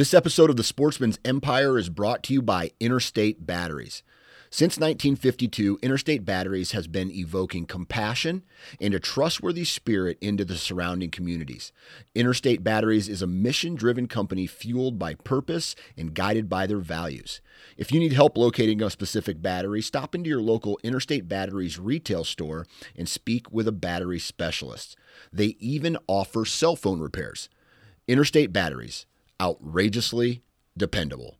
This episode of The Sportsman's Empire is brought to you by Interstate Batteries. Since 1952, Interstate Batteries has been evoking compassion and a trustworthy spirit into the surrounding communities. Interstate Batteries is a mission driven company fueled by purpose and guided by their values. If you need help locating a specific battery, stop into your local Interstate Batteries retail store and speak with a battery specialist. They even offer cell phone repairs. Interstate Batteries, outrageously dependable.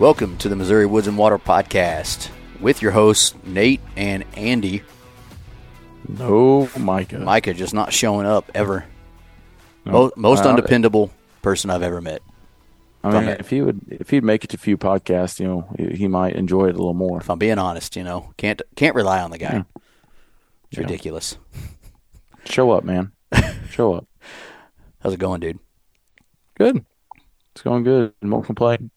Welcome to the Missouri Woods and Water Podcast with your hosts, Nate and Andy. No, Micah. Micah just not showing up ever. No. Mo- most Uh, undependable person I've ever met. I mean, if he would, if he'd make it to a few podcasts, you know, he, he might enjoy it a little more. If I'm being honest, you know, can't can't rely on the guy. Yeah. It's Yeah. ridiculous. Show up, man. Show up. How's it going, dude? Good. It's going good. Won't complain.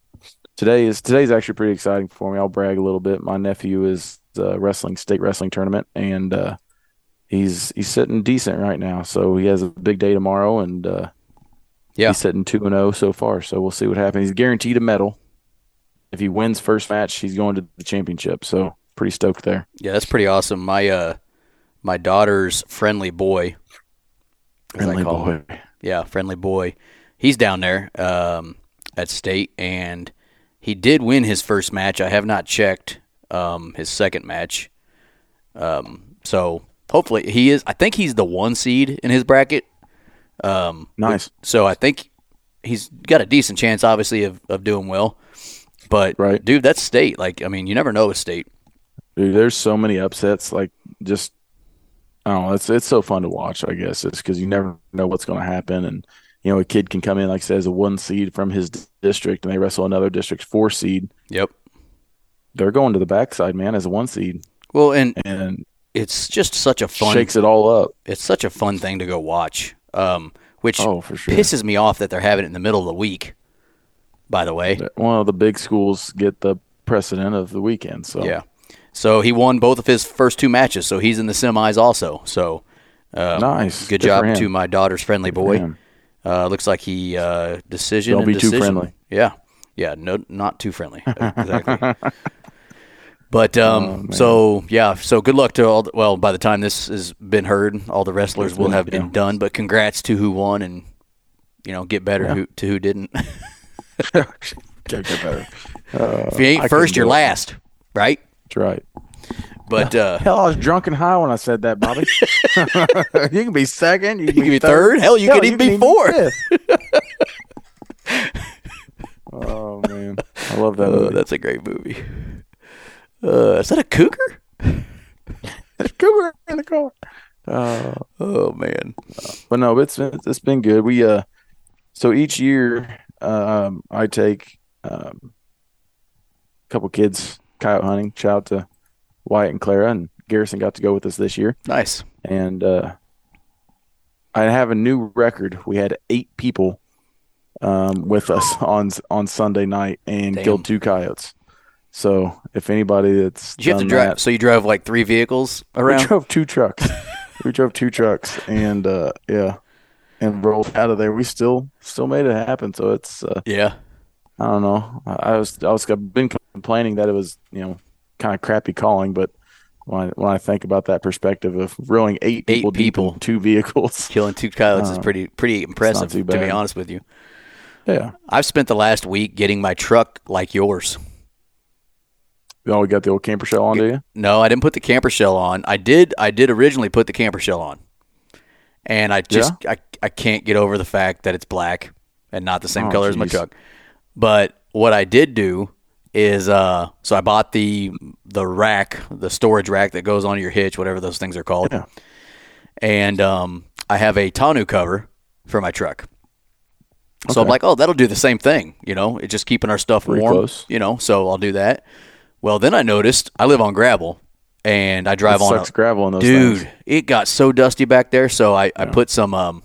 Today is today's actually pretty exciting for me. I'll brag a little bit. My nephew is uh, wrestling state wrestling tournament, and uh, he's he's sitting decent right now. So he has a big day tomorrow, and uh, Yeah. he's sitting two and zero so far. So we'll see what happens. He's guaranteed a medal. If he wins first match, he's going to the championship. So pretty stoked there. Yeah, that's pretty awesome. My uh, my daughter's friendly boy, Friendly call him. boy. yeah, friendly boy. He's down there um, at state, and he did win his first match. I have not checked um, his second match, um, so hopefully he is. I think he's the one seed in his bracket. Um, Nice. so I think he's got a decent chance, obviously, of, of doing well. But Right. dude, that's state. Like, I mean, you never know with state. Dude, there's so many upsets. Like just, I don't know. It's it's so fun to watch. I guess it's because you never know what's going to happen, and you know a kid can come in like says a one seed from his d- district, and they wrestle another district four seed. Yep. They're going to the backside, man, as a one seed, Well, and and it's just such a fun. shakes it all up. It's such a fun thing to go watch. Um, which Oh, sure. pisses me off that they're having it in the middle of the week. By the way, One of the big schools get the precedent of the weekend. So yeah. So he won both of his first two matches, so he's in the semis also. So uh, nice. good, for job to my daughter's friendly boy. Uh, looks like he uh, decision. Don't be too friendly. Yeah, yeah, no, not too friendly. exactly. But Oh, um, so yeah, so good luck to all. The, well, by the time this has been heard, all the wrestlers will have been done. But congrats to who won, and you know, get better Yeah. who, to who didn't. Get, get better. Uh, if you ain't I first, you're it. last, right? That's right. But uh, Hell, I was drunk and high when I said that, Bobby. you can be second. You can, you can be third. Hell, you could even be fourth. oh man, I love that Uh, movie. that's a great movie. Uh, is that a cougar? There's cougar in the car. Uh, Oh man, but no, it's been, it's been good. We uh, so each year, um, I take um, a couple kids coyote hunting. Shout out to Wyatt and Clara, and Garrison got to go with us this year. nice. and uh, I have a new record. We had eight people um, with us on on Sunday night and Damn. killed two coyotes. So if anybody that's Did you have to drive? that- So you drove like three vehicles around. we drove two trucks. we drove two trucks, and uh, yeah, and rolled out of there. We still still made it happen. So it's uh, yeah. I don't know. I I was I was I've been complaining that it was you know kind of crappy calling, but when I, when I think about that perspective of rowing eight Eight people, people. two vehicles, Killing two is Uh, pretty pretty impressive. To be honest with you, yeah. I've spent the last week getting my truck like yours. Oh, we got the old camper shell on, do you? No, I didn't put the camper shell on. I did. I did originally put the camper shell on, and I just I, I can't get over the fact that it's black and not the same Oh, color as my truck. But what I did do is uh, so I bought the the rack, the storage rack that goes on your hitch, whatever those things are called, Yeah. and um, I have a tonneau cover for my truck. So I'm like, oh, that'll do the same thing, you know. It's just keeping our stuff Pretty warm, close. you know. So I'll do that. Well, then I noticed I live on gravel, and I drive It on. sucks a- gravel in those dude, things. it got so dusty back there. So I, I put some um,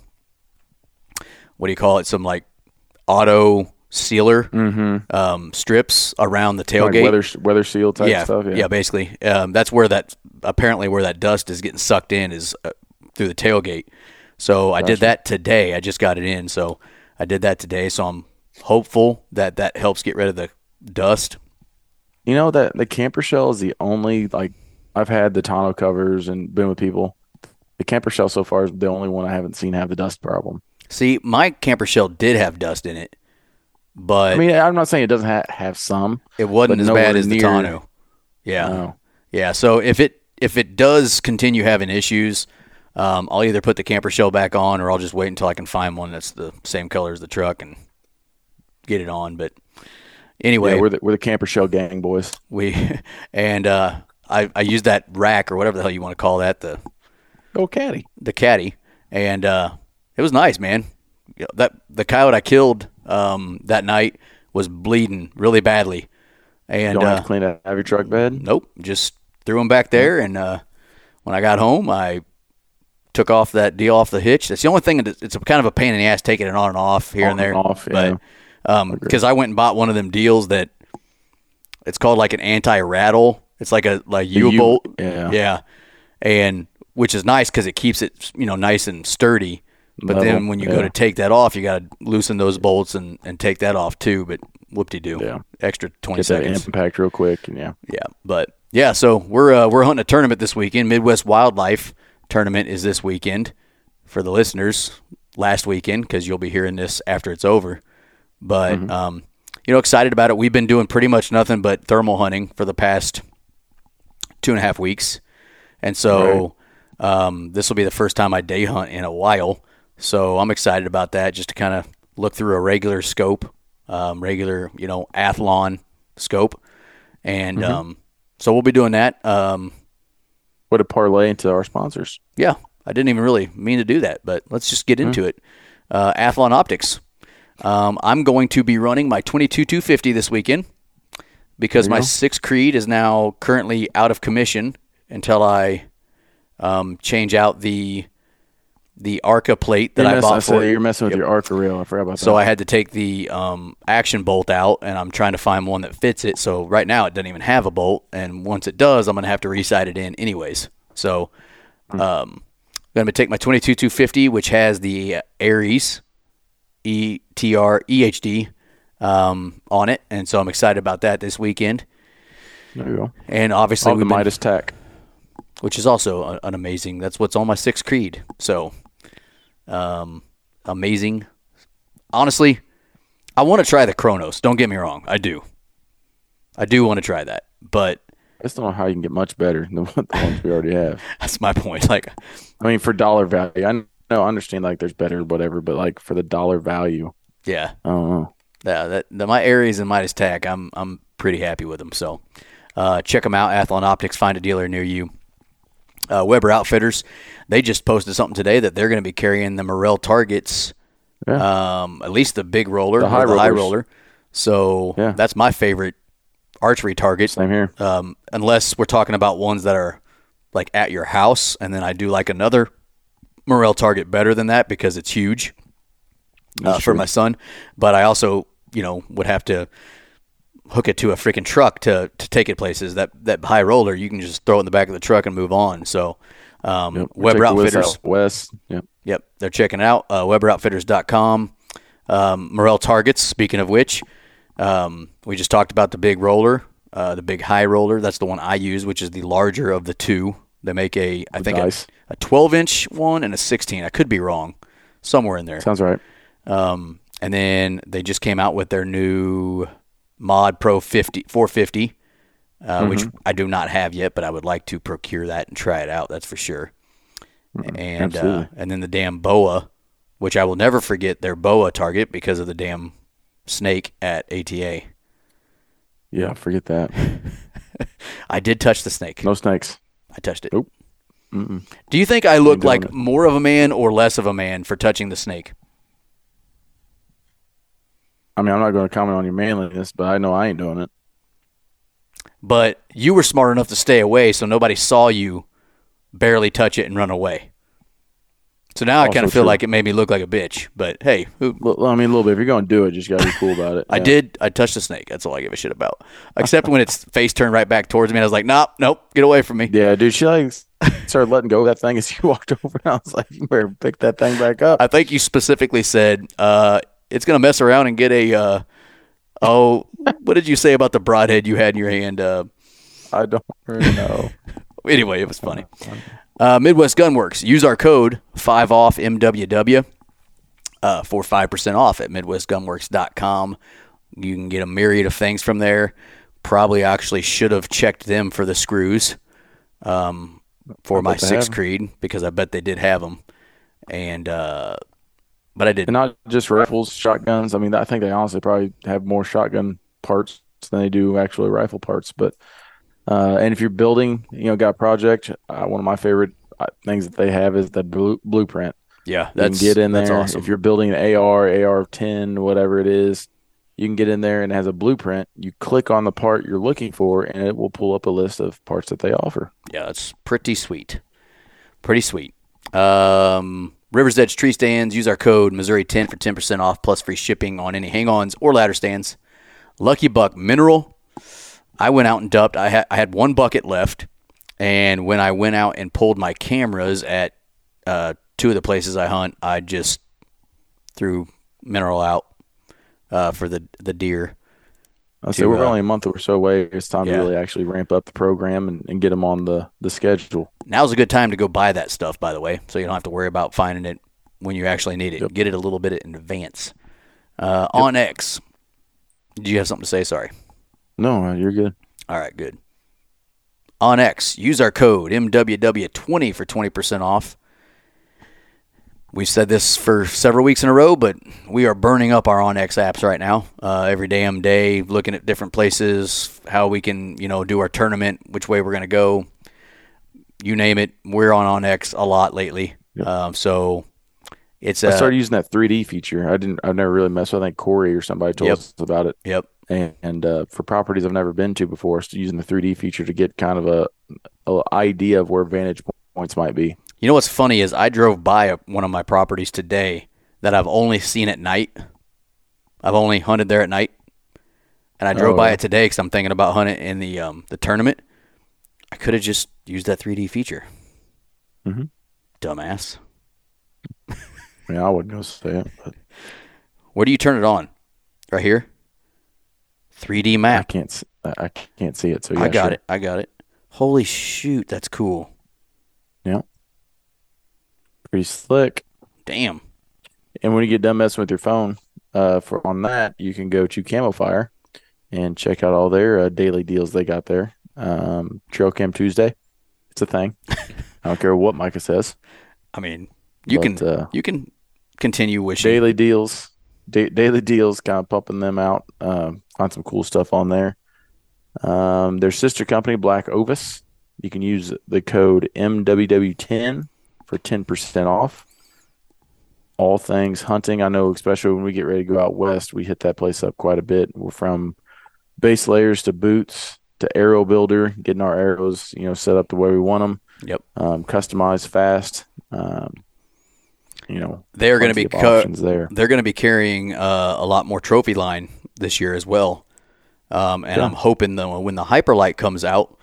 what do you call it? Some like auto sealer um, strips around the Mm-hmm. Like tailgate. weather weather seal type yeah, stuff. yeah, basically. Um, that's where that apparently where that dust is getting sucked in is uh, through the tailgate. So I did that today. I just got it in, so I did that today. So I'm hopeful that that helps get rid of the dust. You know that the camper shell is the only like I've had the tonneau covers and been with people. The camper shell so far is the only one I haven't seen have the dust problem. See, my camper shell did have dust in it, but I mean, I'm not saying it doesn't ha- have some. it wasn't as bad as the near- tonneau. Yeah, No. yeah. So if it if it does continue having issues, um, I'll either put the camper shell back on, or I'll just wait until I can find one that's the same color as the truck and get it on. But anyway, Yeah, we're the we're the camper shell gang boys. we and uh, I I used that rack or whatever the hell you want to call that the Go caddy. the caddy, and uh, it was nice, man. That the coyote I killed um, that night was bleeding really badly, and you Don't uh, have to clean out of your truck bed. nope, just threw him back there. And uh, when I got home, I took off that deal off the hitch. That's the only thing. that- It's a kind of a pain in the ass taking it on and off here On and there. and off, yeah. But because I went and bought one of them deals that it's called like an anti-rattle. It's like a like U bolt. yeah. Yeah, and which is nice because it keeps it you know nice and sturdy. But Level, then when you go to take that off, you got to loosen those bolts and, and take that off too. But whoop-de-doo, Yeah. extra twenty Get that seconds. impact real quick, and yeah. Yeah, but yeah, so we're uh, we're hunting a tournament this weekend. Midwest Wildlife Tournament is this weekend for the listeners. Last weekend because you'll be hearing this after it's over. But Mm-hmm. um, you know, excited about it. We've been doing pretty much nothing but thermal hunting for the past two and a half weeks, and so um, this will be the first time I day hunt in a while. So I'm excited about that, just to kind of look through a regular scope, um, regular you know athlon scope, and Mm-hmm. um, so we'll be doing that. Um, What a parlay into our sponsors. yeah, I didn't even really mean to do that, but let's just get into it. Uh, Athlon Optics. Um, I'm going to be running my 22 250 this weekend because my six Creed is now currently out of commission until I um, change out the the Arca plate that You're I messing, bought so for it. you're messing with your Arca rail. I forgot about that. So I had to take the um, action bolt out, and I'm trying to find one that fits it. So right now it doesn't even have a bolt, and once it does, I'm gonna have to resight it in anyways. So um, I'm gonna take my 22 250, which has the Ares E ETR EHD um, on it, and so I'm excited about that this weekend. there you go. And obviously, All the been- Midas TAC. which is also a- an amazing. That's what's on my sixth creed. So, um, amazing. Honestly, I want to try the Cronus. Don't get me wrong, I do. I do want to try that, but I just don't know how you can get much better than what the ones we already have. that's my point. Like, I mean, for dollar value, I know I understand like there's better whatever, but like for the dollar value, yeah, I don't know. yeah. That the, my Ares and Midas TAC, I'm I'm pretty happy with them. So, uh, check them out. Athlon Optics. Find a dealer near you. Uh, Weber Outfitters, they just posted something today that they're going to be carrying the Morrell targets. Um, at least the big roller, The high the high roller. So Yeah. that's my favorite archery target. Same here. Um, unless we're talking about ones that are like at your house, and then I do like another Morrell target better than that because it's huge uh, for my son. But I also, you know, would have to hook it to a freaking truck to, to take it places. That that high roller, you can just throw it in the back of the truck and move on. So, um, Yep. Weber Check the Wiz Outfitters, West. Yep. Yep, they're checking it out. Uh, WeberOutfitters.com. Um, Morrell Targets. Speaking of which, um, we just talked about the big roller, uh, the big high roller. That's the one I use, which is the larger of the two. They make a, I think, a. a 12 inch one and a 16. I could be wrong, somewhere in there. Sounds right. Um, and then they just came out with their new Mod Pro 50 450, uh, which I do not have yet, but I would like to procure that and try it out. That's for sure. And uh, and then the damn boa, which I will never forget their boa target because of the damn snake at ATA. Yeah, forget that. I did touch the snake. No snakes. I touched it. Nope. Do you think I look like it. more of a man or less of a man for touching the snake? I mean, I'm not going to comment on your manliness, but I know I ain't doing it. but you were smart enough to stay away, so nobody saw you barely touch it and run away. So now I kind of feel true. like it made me look like a bitch. But hey, who, Well, I mean, a little bit. If you're going to do it, just got to be cool about it. I Yeah. did. I touched the snake. That's all I give a shit about. Except when its face turned right back towards me, and I was like, "Nope, nope, get away from me." Yeah, dude. She like started letting go of that thing as you walked over, and I was like, "You better pick that thing back up." I think you specifically said uh, it's gonna mess around and get a. Uh, oh, what did you say about the broadhead you had in your hand? Uh, I don't really know. anyway, it was funny. Uh, Midwest Gun Works. Use our code five off MWW uh, for five percent off at MidwestGunworks.com. You can get a myriad of things from there. Probably actually should have checked them for the screws um, for my bet they six have 'em. Creed because I bet they did have them, and uh, but I didn't. and not just rifles, shotguns. I mean, I think they honestly probably have more shotgun parts than they do actually rifle parts. But uh, and if you're building, you know, got a project, uh, one of my favorite uh, things that they have is the blue, blueprint. yeah, You can get in that's there awesome. if you're building an AR, AR-10, whatever it is. You can get in there and it has a blueprint. You click on the part you're looking for, and it will pull up a list of parts that they offer. Yeah, it's pretty sweet. Pretty sweet. Um, River's Edge tree stands. Use our code Missouri10 for 10% off plus free shipping on any hang-ons or ladder stands. Lucky Buck Mineral. I went out and dumped. I had I had one bucket left, and when I went out and pulled my cameras at uh, two of the places I hunt, I just threw mineral out uh, for the the deer. I say we're uh, only a month or so away. It's time Yeah. to really actually ramp up the program and, and get them on the, the schedule. Now's a good time to go buy that stuff, by the way, so you don't have to worry about finding it when you actually need it. Yep. Get it a little bit in advance. Uh, onX, do you have something to say? Sorry. No, uh, you're good. All right, good. onX, use our code MWW20 for 20% off. We've said this for several weeks in a row, but we are burning up our onX apps right now. Uh, every damn day, looking at different places, how we can, you know, do our tournament, which way we're going to go. You name it, we're on On a lot lately. Yep. Um, so it's I uh, started using that 3D feature. I didn't. I've never really messed with. it. I think Corey or somebody told Yep. us about it. Yep. And, and uh, for properties I've never been to before, using the 3D feature to get kind of a, a idea of where vantage points might be. You know what's funny is I drove by a, one of my properties today that I've only seen at night. I've only hunted there at night, and I drove Oh, by yeah. it today because I'm thinking about hunting in the um, the tournament. I could have just used that 3D feature. Mhm. Dumbass. yeah, I wouldn't go say it, but Where do you turn it on? Right here. 3D map. can't. I I can't see it. So yeah, I got sure. it. I got it. Holy shoot, that's cool. Pretty slick. Damn. And when you get done messing with your phone, uh, for on that, you can go to Camofire and check out all their uh, daily deals they got there. Um, Trail Cam Tuesday, it's a thing. I don't care what Micah says. I mean, you but, can uh, you can continue wishing. daily deals, da- daily deals, kind of pumping them out. Um, find some cool stuff on there. Um, their sister company, Black Ovis, you can use the code MWW10 for 10% off. All things hunting. I know, especially when we get ready to go out west, we hit that place up quite a bit. We're from base layers to boots to arrow builder, getting our arrows, you know, set up the way we want them, Yep. um, customized fast. Um, you know, They're going to be options there. they're going to be carrying uh, a lot more Trophyline this year as well. Um, and Yeah. I'm hoping that when the Hyperlight comes out,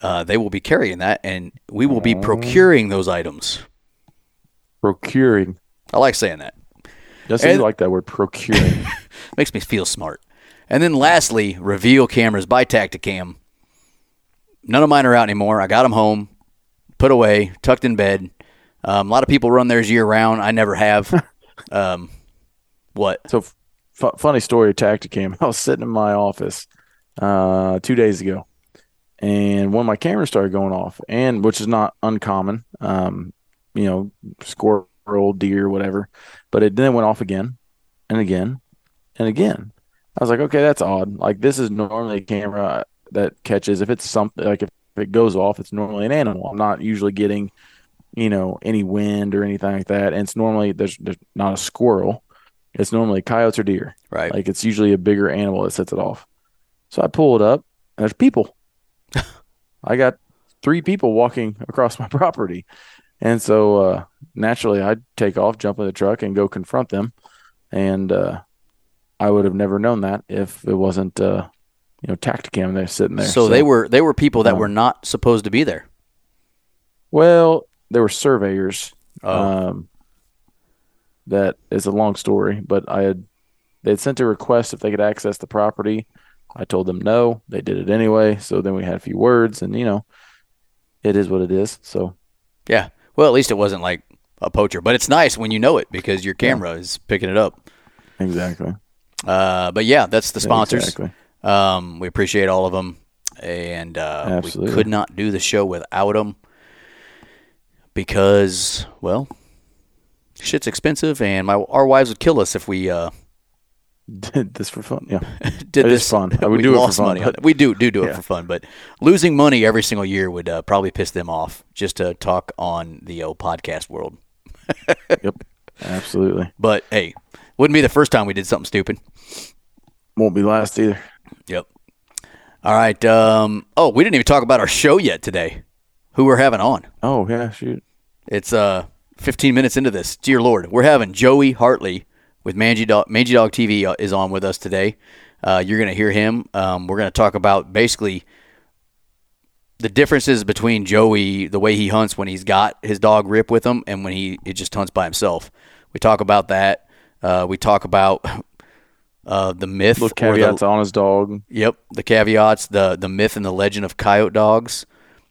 uh, they will be carrying that, and we will be procuring those items. Procuring. I like saying that. Doesn't And- like that word procuring? Makes me feel smart. And then lastly, reveal cameras by Tactacam. None of mine are out anymore. I got them home, put away, tucked in bed. Um, a lot of people run theirs year round. I never have. um, what? so, f- funny story of Tactacam. I was sitting in my office uh, two days ago, and one of my cameras started going off, and which is not uncommon. Um, you know, squirrel, deer, whatever. But it then went off again, and again, and again. I was like, okay, that's odd. Like this is normally a camera that catches if it's something like if it goes off, it's normally an animal. I'm not usually getting, you know, any wind or anything like that. And it's normally there's, there's not a squirrel. It's normally coyotes or deer. Right. Like it's usually a bigger animal that sets it off. So I pull it up and there's people. I got three people walking across my property. And so uh, naturally, I'd take off, jump in the truck, and go confront them. And uh, I would have never known that if it wasn't, uh, you know, Tactacam there sitting there. So, they were they were people that um, were not supposed to be there. well, there were surveyors. Oh. Um, that is a long story, but I had they had sent a request if they could access the property. I told them no. They did it anyway. So then we had a few words, and you know, it is what it is. So Yeah. Well, at least it wasn't like a poacher, but it's nice when you know it because your camera is picking it up. exactly, Uh, but yeah, that's the sponsors. Exactly. Um, we appreciate all of them, and uh, we could not do the show without them because, well, shit's expensive, and my our wives would kill us if we uh, Did this for fun? Yeah, did It is this. fun. I would we do it for lost fun, money We do do do it Yeah. for fun, but losing money every single year would uh, probably piss them off. Just to talk on the old podcast world. yep, absolutely. But hey, wouldn't be the first time we did something stupid. Won't be last either. Yep. All right. Um, oh, we didn't even talk about our show yet today. Who we're having on? Oh yeah, shoot. It's uh 15 minutes into this. Dear Lord, we're having Joey Hartley with Mangy Dog. Mangy Dog TV uh, is on with us today. Uh, you're going to hear him. Um, we're going to talk about basically the differences between Joey, the way he hunts when he's got his dog Rip with him, and when he it just hunts by himself. We talk about that. Uh, we talk about uh, the myth. Little the- caveats on his dog. Yep, the caveats, the the myth and the legend of coyote dogs,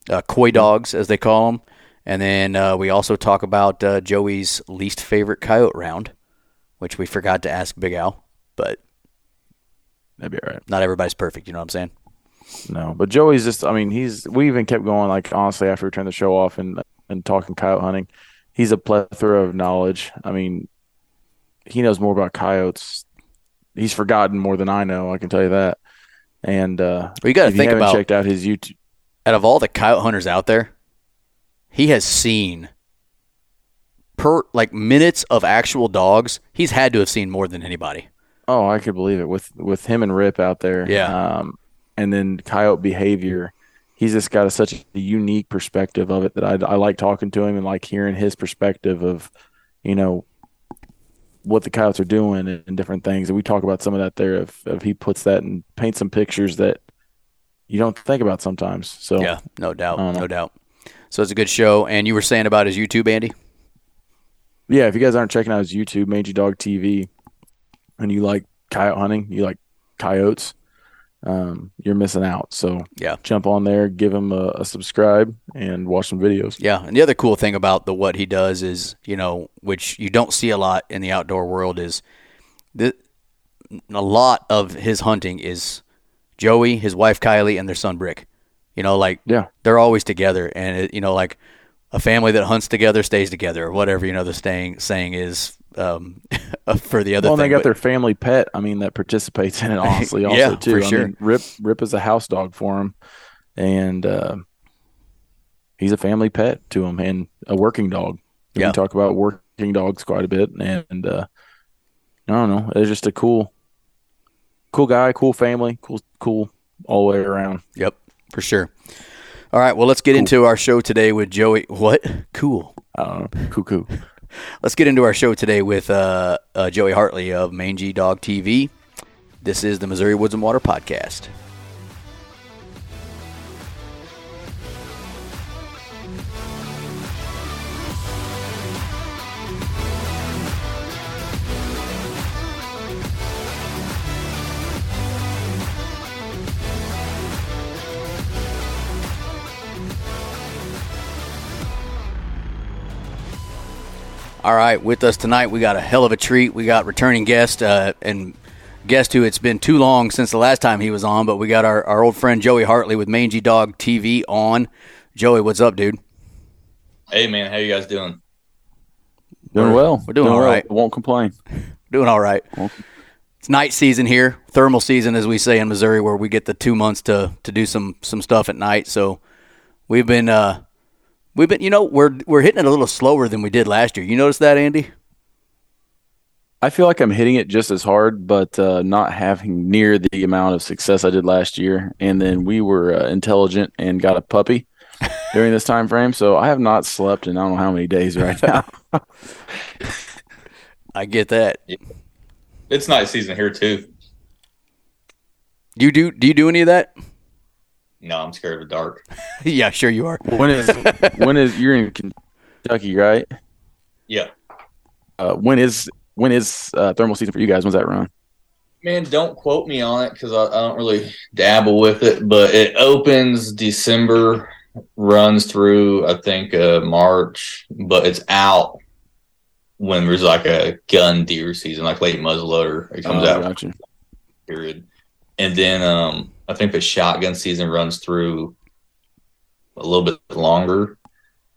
uh, coy dogs as they call them, and then uh, we also talk about uh, Joey's least favorite coyote round, which we forgot to ask Big Al, but That'd be all right. not everybody's perfect. You know what I'm saying? No, but Joey's just. I mean, he's. We even kept going. Like honestly, after we turned the show off and and talking coyote hunting, he's a plethora of knowledge. I mean, he knows more about coyotes. He's forgotten more than I know. I can tell you that. And uh, Well, you got to you think haven't about checked out his YouTube. out of all the coyote hunters out there, he has seen per like minutes of actual dogs. He's had to have seen more than anybody. Oh, I could believe it with with him and Rip out there. Yeah. Um, and then coyote behavior. He's just got a, such a unique perspective of it that I, I like talking to him and like hearing his perspective of, you know, what the coyotes are doing and, and different things. And we talk about some of that there. If, if he puts that and paints some pictures that you don't think about sometimes. So Yeah, no doubt, I don't know. no doubt. So it's a good show. And you were saying about his YouTube, Andy? Yeah, if you guys aren't checking out his YouTube, Mangy Dog TV, and you like coyote hunting, you like coyotes, um, you're missing out. So Yeah. jump on there, give him a, a subscribe, and watch some videos. Yeah, and the other cool thing about the what he does is, you know, which you don't see a lot in the outdoor world is the a lot of his hunting is Joey, his wife Kylie, and their son Brick. You know, like Yeah. they're always together, and it, you know, like a family that hunts together stays together, or whatever. You know, the saying saying is um, for the other. Well, and they got but- their family pet. I mean, that participates in it. Honestly, also Yeah, too. for I sure. mean, Rip Rip is a house dog for him, and uh, he's a family pet to him and a working dog. Yeah. We talk about working dogs quite a bit, and uh, I don't know. It's just a cool, cool guy, cool family, cool, cool all the way around. Yep, for sure. All right, well, let's get into our show today with Joey. What? Cool. I don't know, cuckoo. Let's get into our show today with uh, uh, Joey Hartley of Mangy Dog TV. This is the Missouri Woods and Water Podcast. All right, with us tonight, we got a hell of a treat. We got returning guest uh, and guest who it's been too long since the last time he was on, but we got our, our old friend Joey Hartley with Mangy Dog TV on. Joey, what's up, dude? Hey man, how you guys doing? Doing We're- well. we're doing all right. well. Won't complain. Doing all right. It's night season here, thermal season, as we say in Missouri, where we get the two months to to do some some stuff at night. So we've been uh, we've been you know we're we're hitting it a little slower than we did last year. You notice that, Andy? I feel like I'm hitting it just as hard, but uh, not having near the amount of success I did last year. And then we were uh, intelligent and got a puppy during this time frame, so I have not slept in I don't know how many days right now. I get that. It's night season here too. Do You do? Do you do any of that? No, I'm scared of the dark. yeah, sure you are. when is when is you're in Kentucky, right? Yeah. Uh, when is when is uh, thermal season for you guys? When's that run? Man, don't quote me on it because I, I don't really dabble with it, but it opens December, runs through I think uh, March, but it's out when there's like a gun deer season, like late muzzleloader. It comes Oh, out gotcha. period. And then um, I think the shotgun season runs through a little bit longer.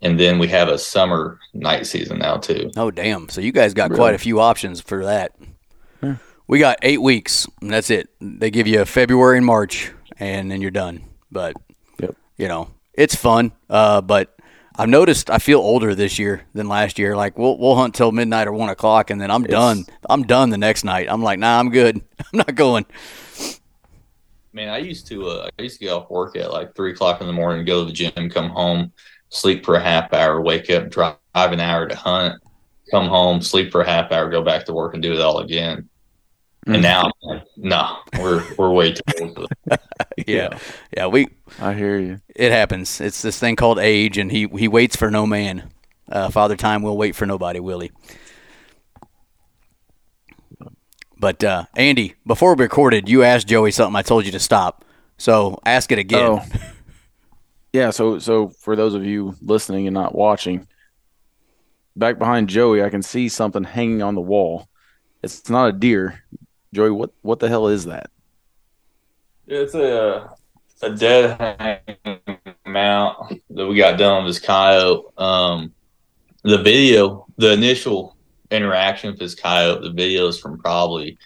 And then we have a summer night season now too. Oh, damn. So you guys got Really? quite a few options for that. Yeah. We got eight weeks, and that's it. They give you February and March, and then you're done. But, Yep. you know, it's fun. Uh, but I've noticed I feel older this year than last year. Like, we'll, we'll hunt till midnight or 1 o'clock, and then I'm done. I'm done the next night. I'm like, nah, I'm good. I'm not going. Man, I used to uh, I used to get off work at like three o'clock in the morning, go to the gym, come home, sleep for a half hour, wake up, drive an hour to hunt, come home, sleep for a half hour, go back to work and do it all again. And now, I'm like, no, we're we're way too old for that. Yeah. Yeah, we I hear you. it happens. It's this thing called age, and he he waits for no man. Uh, Father Time will wait for nobody, will he? But uh, Andy, before we recorded, you asked Joey something. I told you to stop. So ask it again. Oh. Yeah, so so for those of you listening and not watching, back behind Joey, I can see something hanging on the wall. It's not a deer. Joey, what what the hell is that? It's a a dead hanging mount that we got done with this coyote. Um, the video, the initial interaction with this coyote, the video is from probably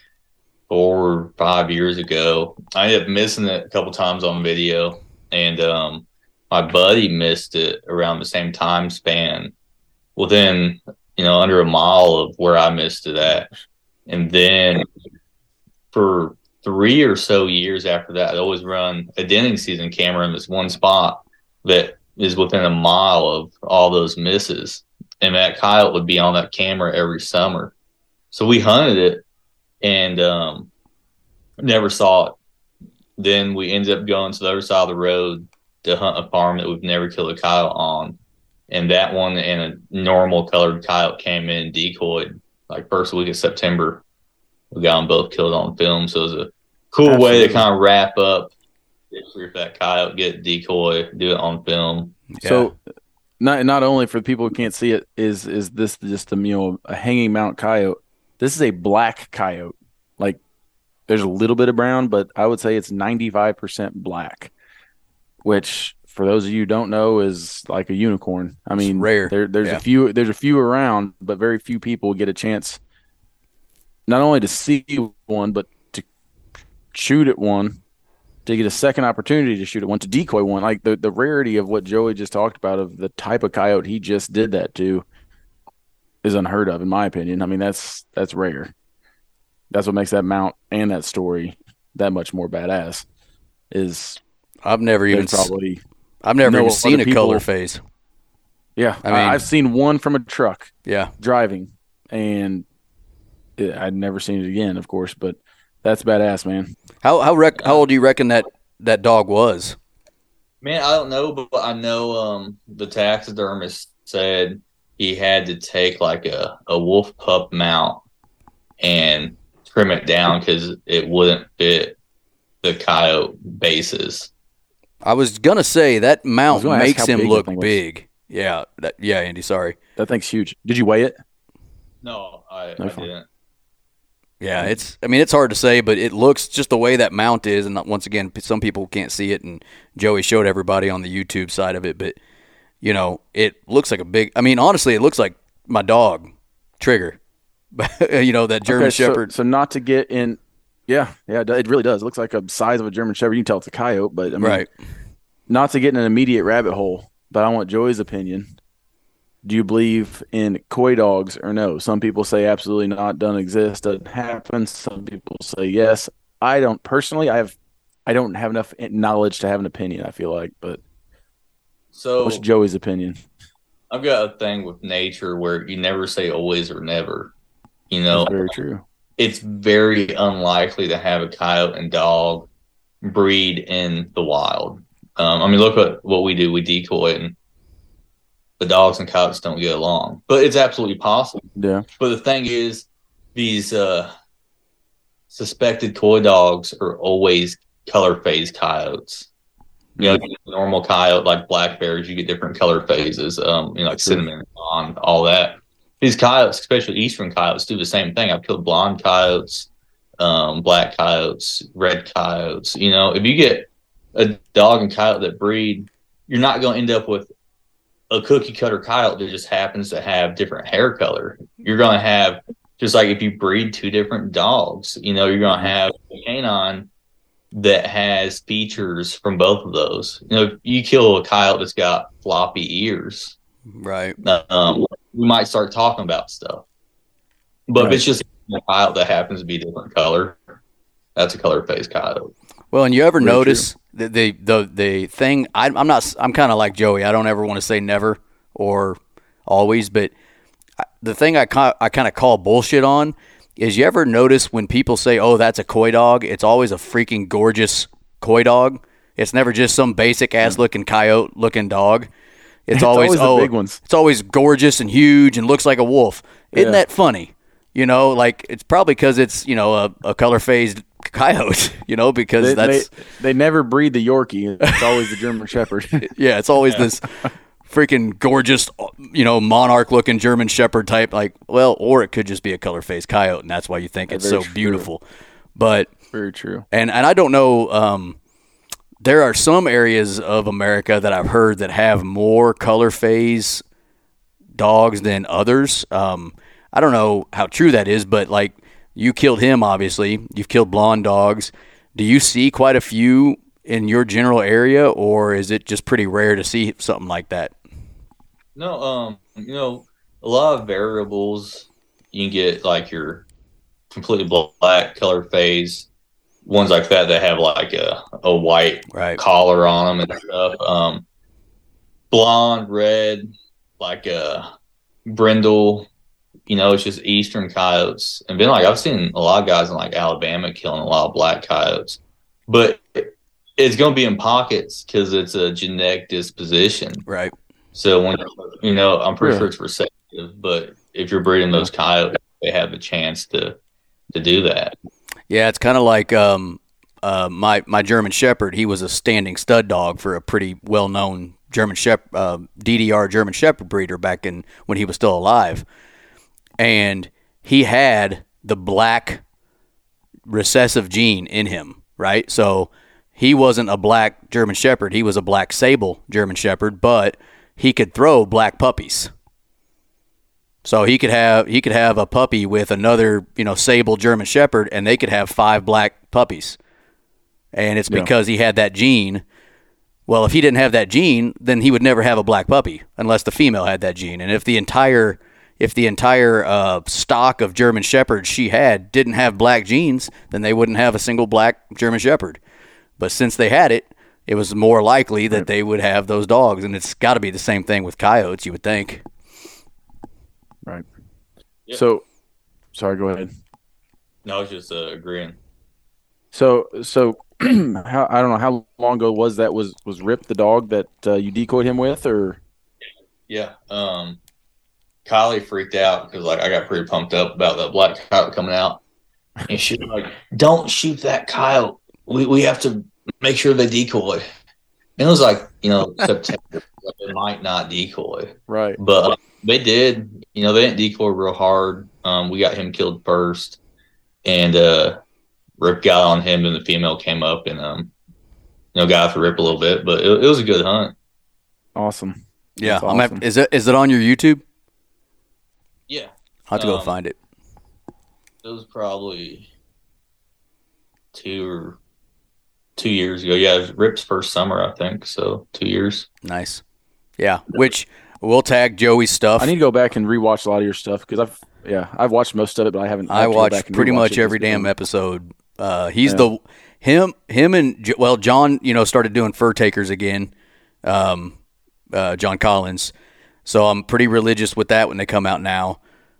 four or five years ago. I ended up missing it a couple times on video, and um, my buddy missed it around the same time span, within you know under a mile of where I missed it at, and then for three or so years after that, I'd always run a denning season camera in this one spot that is within a mile of all those misses. And that coyote would be on that camera every summer. So we hunted it and um, never saw it. Then we ended up going to the other side of the road to hunt a farm that we've never killed a coyote on. And that one and a normal colored coyote came in and decoyed like first week of September we got them both killed on film. So it was a cool way to kind of wrap up if that coyote, get decoy, do it on film. Yeah. So not not only for the people who can't see it is is this just a you know a hanging mount coyote. This is a black coyote. Like there's a little bit of brown, but I would say it's 95% black, which for those of you who don't know is like a unicorn. I mean, rare. There, there's Yeah. a few there's a few around, but very few people get a chance not only to see one, but to shoot at one, to get a second opportunity to shoot at one, to decoy one. Like the, the rarity of what Joey just talked about of the type of coyote he just did that to is unheard of, in my opinion. I mean, that's that's rare. That's what makes that mount and that story that much more badass. Is I've never even probably I've never even seen a people- color phase. yeah. I mean- I've seen one from a truck Yeah. driving, and it, I'd never seen it again, of course. But that's badass, man. How how rec- how old do you reckon that that dog was? Man, I don't know, but I know um, the taxidermist said he had to take like a, a wolf pup mount and trim it down because it wouldn't fit the coyote bases. I was gonna say that mount makes him big look big. Yeah, that, yeah, Andy. Sorry. That thing's huge. Did you weigh it? No, I, No I didn't. Yeah, it's. I mean, it's hard to say, but it looks just the way that mount is, and once again, some people can't see it, and Joey showed everybody on the YouTube side of it, but you know, it looks like a big. I mean, honestly, it looks like my dog, Trigger. you know that German Okay, so- Shepherd. So, not to get in. Yeah, yeah, it it really does. It looks like a size of a German Shepherd. You can tell it's a coyote, but I mean, right. not to get in an immediate rabbit hole. But I want Joey's opinion. Do you believe in coy dogs or no? Some people say absolutely not, doesn't exist, doesn't happen. Some people say yes. I don't personally. I have, I don't have enough knowledge to have an opinion. I feel like, but So what's Joey's opinion? I've got a thing with nature where you never say always or never. You know, That's very true. it's very unlikely to have a coyote and dog breed in the wild. Um, I mean, look at what we do. We decoy, and the dogs and coyotes don't get along. But it's absolutely possible. Yeah, But the thing is, these uh, suspected coy dogs are always color phase coyotes. You know, normal coyote like black bears, you get different color phases. Um, you know, like cinnamon, blonde, all that. These coyotes, especially eastern coyotes, do the same thing. I've killed blonde coyotes, um, black coyotes, red coyotes. You know, if you get a dog and coyote that breed, you're not going to end up with a cookie cutter coyote that just happens to have different hair color. You're going to have just like if you breed two different dogs, you know, you're going to have a canine that has features from both of those. You know, if you kill a coyote that's got floppy ears, Right. um, we might start talking about stuff. But if it's just a coyote that happens to be different color, that's a color phase coyote. Well, and you ever notice the, the the the thing? I, I'm not. I'm kind of like Joey. I don't ever want to say never or always, but I- the thing I ca- I kind of call bullshit on is you ever notice when people say, "Oh, that's a coy dog," it's always a freaking gorgeous coy dog. It's never just some basic hmm. ass looking coyote looking dog. It's, It's always, always oh, big ones. It's always gorgeous and huge and looks like a wolf. Isn't Yeah. that funny? You know, like it's probably because it's you know a, a color phased coyote. You know, because they, that's they they never breed the Yorkie. It's always the German Shepherd. yeah, it's always this freaking gorgeous, you know, monarch looking German Shepherd type. Like, well, or it could just be a color phased coyote, and that's why you think it's so true. beautiful. But very true. and and I don't know. Um, there are some areas of America that I've heard that have more color phase dogs than others. Um, I don't know how true that is, but like you killed him, obviously. You've killed blonde dogs. Do you see quite a few in your general area, or is it just pretty rare to see something like that? No, um, you know, a lot of variables. You can get like your completely black color phase, ones like that that have like a, a white Right. collar on them and stuff. Um, blonde, red, like a brindle. You know, it's just eastern coyotes. And then like I've seen a lot of guys in like Alabama killing a lot of black coyotes, but it's going to be in pockets because it's a genetic disposition. Right. So when you know, I'm pretty Yeah. sure it's receptive, but if you're breeding those coyotes, they have the chance to to do that. Yeah, it's kind of like um, uh, my my German Shepherd. He was a standing stud dog for a pretty well known German Shep uh, DDR German Shepherd breeder back in when he was still alive, and he had the black recessive gene in him, right? So he wasn't a black German Shepherd. He was a black sable German Shepherd, but he could throw black puppies. So he could have he could have a puppy with another, you know, sable German shepherd and they could have five black puppies. And it's Yeah. because he had that gene. Well, if he didn't have that gene, then he would never have a black puppy unless the female had that gene. And if the entire if the entire uh, stock of German shepherds she had didn't have black genes, then they wouldn't have a single black German shepherd. But since they had it, it was more likely that they would have those dogs. And it's got to be the same thing with coyotes, you would think. Right. Yeah. So, sorry. Go ahead. No, I was just uh, agreeing. So, so how I don't know how long ago was that? Was was Rip the dog that uh, you decoyed him with, or Yeah. Um, Kylie freaked out because like I got pretty pumped up about that black coyote coming out, and she was like, "Don't shoot that coyote. We we have to make sure they decoy." And it was like you know September, like they might not decoy. right? but uh, they did. You know, they didn't decoy real hard. Um, we got him killed first, and uh, Rip got on him, and the female came up and um, you know, got off the Rip a little bit. But it, it was a good hunt. Awesome. Yeah, That's I'm awesome. have, is it is it on your YouTube? Yeah, I'll have to go Um, find it. it was probably two or two years ago. Yeah, it was Rip's first summer, I think. So two years. Nice. Yeah, which we'll tag Joey's stuff. I need to go back and rewatch a lot of your stuff because I've yeah I've watched most of it, but I haven't. I have to back watched pretty much every damn because- episode. Uh, he's Yeah. the him him and well John you know started doing fur takers again. Um, uh, John Collins. So I'm pretty religious with that when they come out now.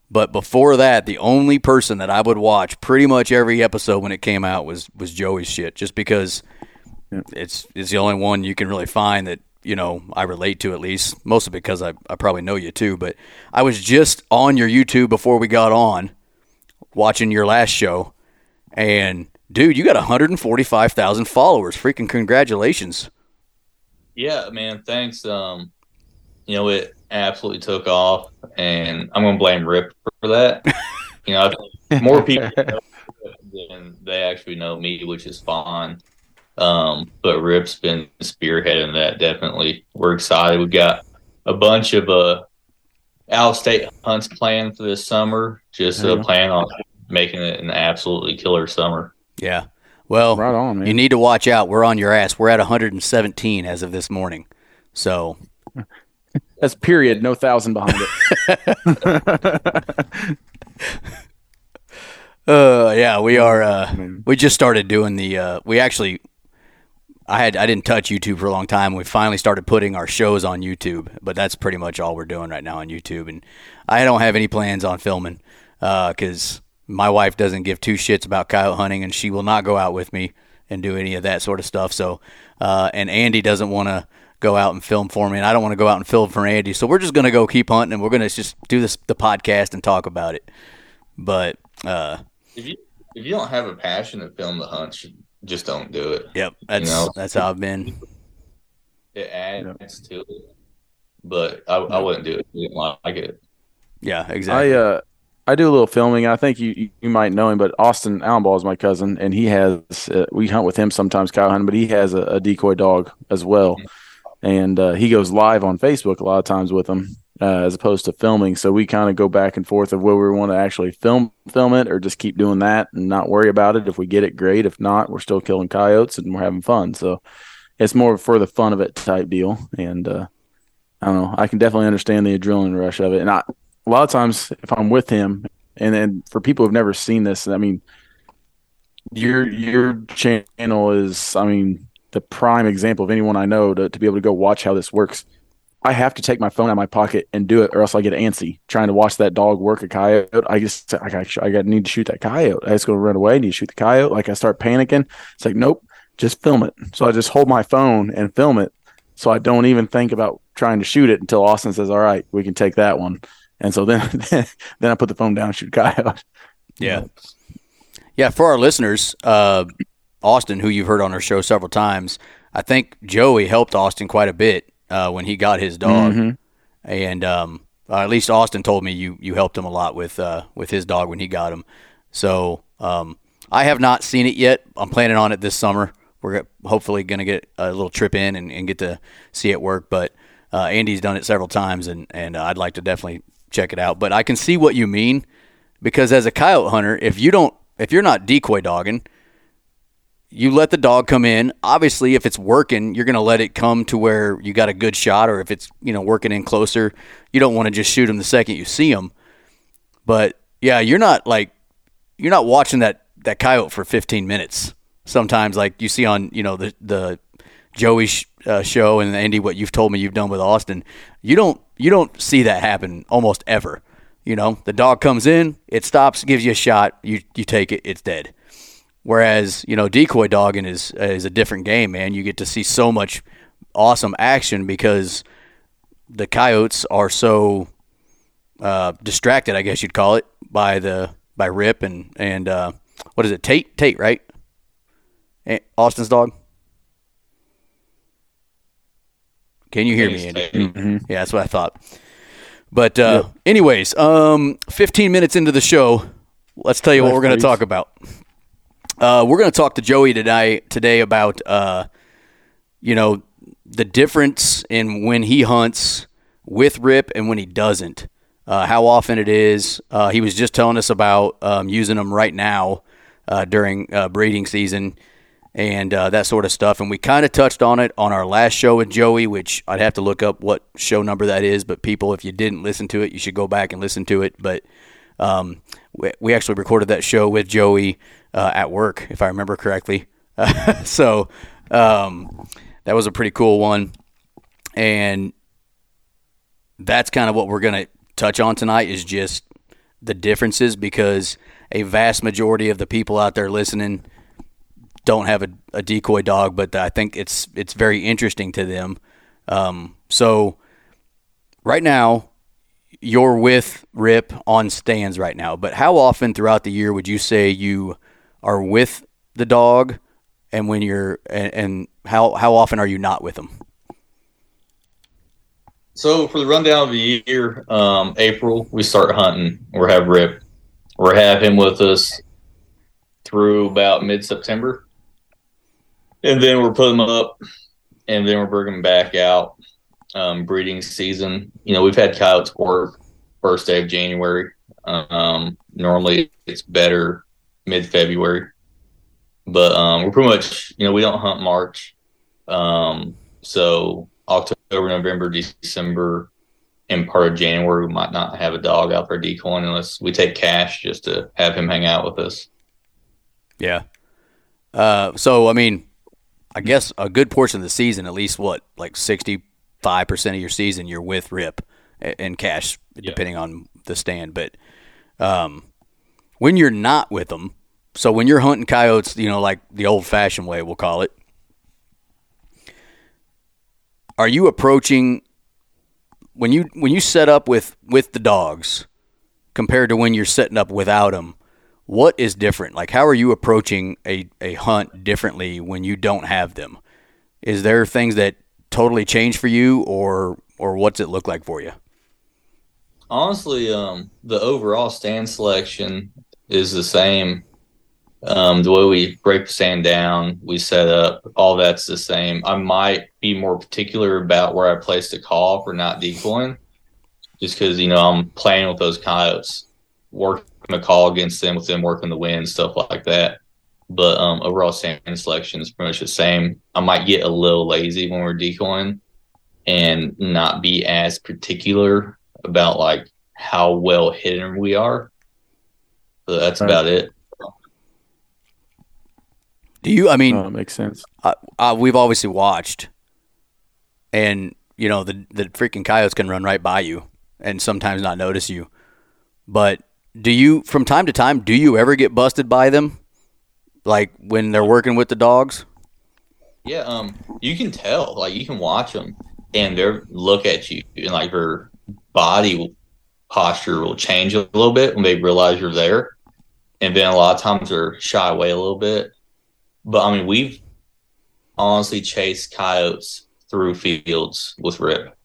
But before that, the only person that I would watch pretty much every episode when it came out was was Joey's shit, just because it's it's the only one you can really find that you know I relate to at least. Mostly because I I probably know you too. But I was just on your YouTube before we got on, watching your last show, and dude, you got 145,000 followers. Freaking congratulations! Yeah, man. Thanks. Um, you know, it absolutely took off, and I'm gonna blame Rip for that. you know, I think more people know than they actually know me, which is fine. Um, but Rip's been spearheading that. Definitely, we're excited. We've got a bunch of uh, out of state hunts planned for this summer. Just uh, plan on making it an absolutely killer summer. Yeah. Well, Right on, man. you need to watch out. We're on your ass. We're at 117 as of this morning. So That's period, no thousand behind it. Uh, yeah, we are. Uh, we just started doing the. Uh, we actually, I had I didn't touch YouTube for a long time. We finally started putting our shows on YouTube, but that's pretty much all we're doing right now on YouTube. And I don't have any plans on filming because my wife doesn't give two shits about coyote hunting, and she will not go out with me and do any of that sort of stuff. So, uh, and Andy doesn't want to go out and film for me, and I don't want to go out and film for Andy. So we're just gonna go keep hunting, and we're gonna just do this the podcast and talk about it. But uh, If you if you don't have a passion to film the hunts, just don't do it. Yep, that's know? that's how I've been. It adds to it, but I, I wouldn't do it. I didn't like it. Yeah, exactly. I uh I do a little filming. I think you you, you might know him, but Austin Allenball is my cousin, and he has uh, we hunt with him sometimes cow hunting, but he has a, a decoy dog as well, and uh, he goes live on Facebook a lot of times with them Uh, as opposed to filming, so we kind of go back and forth of whether we want to actually film film it or just keep doing that and not worry about it. If we get it, great. If not, we're still killing coyotes and we're having fun. So it's more for the fun of it type deal. And uh, I don't know. I can definitely understand the adrenaline rush of it. And I, a lot of times, if I'm with him, and then for people who've never seen this, I mean, your your channel is, I mean, the prime example of anyone I know to, to be able to go watch how this works. I have to take my phone out of my pocket and do it, or else I get antsy trying to watch that dog work a coyote. I just, I got, I got need to shoot that coyote. I just go run away. Need to shoot the coyote. Like I start panicking. It's like, nope, just film it. So I just hold my phone and film it. So I don't even think about trying to shoot it until Austin says, "All right, we can take that one." And so then, then I put the phone down, shoot coyote. yeah, yeah. For our listeners, uh, Austin, who you've heard on our show several times, I think Joey helped Austin quite a bit uh, when he got his dog, Mhm. and um, at least Austin told me you you helped him a lot with uh, with his dog when he got him. So um, I have not seen it yet. I'm planning on it this summer. We're hopefully going to get a little trip in and, and get to see it work. But uh, Andy's done it several times, and and uh, I'd like to definitely check it out. But I can see what you mean because as a coyote hunter, if you don't, if you're not decoy dogging, you let the dog come in. Obviously, if it's working, you're going to let it come to where you got a good shot, or if it's you know working in closer, you don't want to just shoot him the second you see him. But yeah, you're not like you're not watching that that coyote for 15 minutes. Sometimes, like you see on you know the the Joey sh- uh, show and Andy, what you've told me you've done with Austin, you don't you don't see that happen almost ever. You know, the dog comes in, it stops, gives you a shot, you you take it, it's dead. Whereas you know decoy dogging is is a different game, man. You get to see so much awesome action because the coyotes are so uh, distracted, I guess you'd call it, by the by Rip and and uh, what is it, Tate? Tate, right? Austin's dog. Can you hear me, Andy? Mhm. Yeah, that's what I thought. But uh, anyways, um, 15 minutes into the show, let's tell you what we're going to talk about. Uh, we're going to talk to Joey today today about uh, you know the difference in when he hunts with Rip and when he doesn't. Uh, how often it is. Uh, he was just telling us about um, using them right now uh, during uh, breeding season, and that sort of stuff. And we kind of touched on it on our last show with Joey, which I'd have to look up what show number that is. But people, if you didn't listen to it, you should go back and listen to it. But um, we, we actually recorded that show with Joey uh, at work, if I remember correctly. so um, that was a pretty cool one. And that's kind of what we're going to touch on tonight is just the differences because a vast majority of the people out there listening don't have a, a decoy dog, but I think it's it's very interesting to them. Um, so right now, you're with Rip on stands right now, but how often throughout the year would you say you are with the dog, and when you're and, and how how often are you not with them? So for the rundown of the year, um, April we start hunting. We have Rip. We have him with us through about mid September, and then we're putting him up, and then we're bringing back out. Um, breeding season. You know, we've had coyotes work first day of January. Um, normally it's better mid February, but um, we're pretty much you know we don't hunt March, um, so October, November, December, and part of January we might not have a dog out there decoying unless we take cash just to have him hang out with us. Yeah. Uh, so I mean, I guess a good portion of the season, at least what like sixty five percent of your season, you're with Rip and cash, yeah. depending on the stand. But um, when you're not with them, so when you're hunting coyotes, you know, like the old fashioned way, we'll call it, are you approaching when you when you set up with with the dogs compared to when you're setting up without them? What is different? Like, how are you approaching a, a hunt differently when you don't have them? Is there things that totally change for you, or or what's it look like for you? Honestly, um, the overall stand selection is the same. Um, the way we break the sand down, we set up, all that's the same. I might be more particular about where I place the call for not decoying, just because you know I'm playing with those coyotes, working the call against them, with them working the wind, stuff like that but um, overall stand selection is pretty much the same. I might get a little lazy when we're decoying and not be as particular about like how well hidden we are. So that's right. about it. Do you? I mean, oh, makes sense. we've obviously watched, and you know the the freaking coyotes can run right by you and sometimes not notice you. But do you, from time to time, do you ever get busted by them? like when they're working with the dogs? Yeah, um, you can tell. Like you can watch them, and they are look at you, and like their body posture will change a little bit when they realize you're there, and then a lot of times they're shy away a little bit. But I mean, we've honestly chased coyotes through fields with Rip.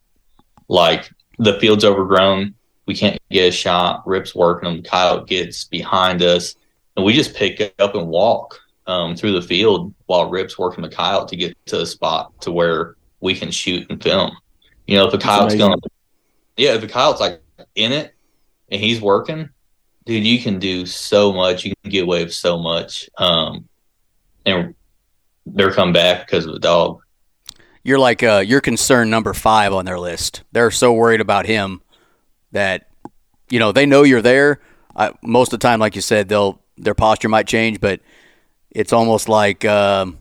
Like the field's overgrown, we can't get a shot. Rip's working them. Coyote gets behind us and we just pick up and walk um, through the field while Rip's working the coyote to get to a spot to where we can shoot and film. You know, if the coyote's going, yeah, if the coyote's like in it and he's working, dude, you can do so much. You can get away with so much. Um, and they're come back because of the dog. You're like uh, you're concern number five on their list. They're so worried about him that you know they know you're there. I, most of the time, like you said, they'll their posture might change, but it's almost like um,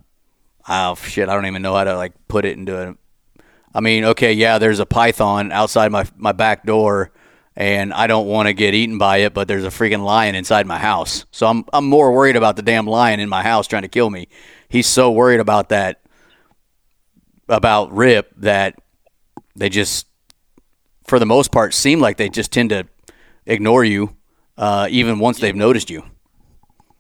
oh shit, I don't even know how to like put it into it. I mean, okay, yeah, there's a python outside my my back door, and I don't want to get eaten by it, but there's a freaking lion inside my house. So I'm I'm more worried about the damn lion in my house trying to kill me. He's so worried about that about Rip that they just for the most part seem like they just tend to ignore you uh, even once they've noticed you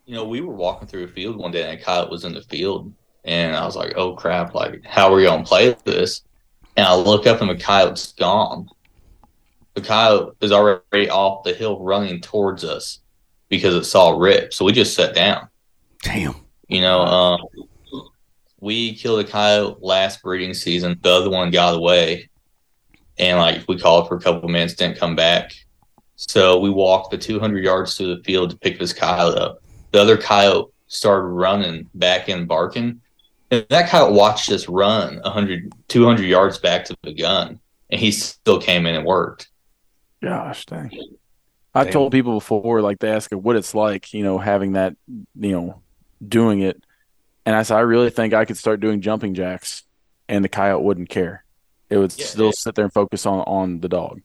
you know, we were walking through a field one day and coyote was in the field. And I was like, oh crap, like, how are we going to play this? And I look up and the coyote's gone. The coyote is already off the hill running towards us because it saw Rip. So we just sat down. Damn. You know, um, we killed a coyote last breeding season. The other one got away. And like we called for a couple minutes, didn't come back. So we walked the 200 yards through the field to pick this coyote up the other coyote started running back in barking. And that coyote watched us run 100, 200 yards back to the gun, and he still came in and worked. Gosh dang. I Damn. told people before, like they ask what it's like, you know, having that, you know, doing it. And I said, I really think I could start doing jumping jacks and the coyote wouldn't care. It would Yeah, still yeah. sit there and focus on, on the dog.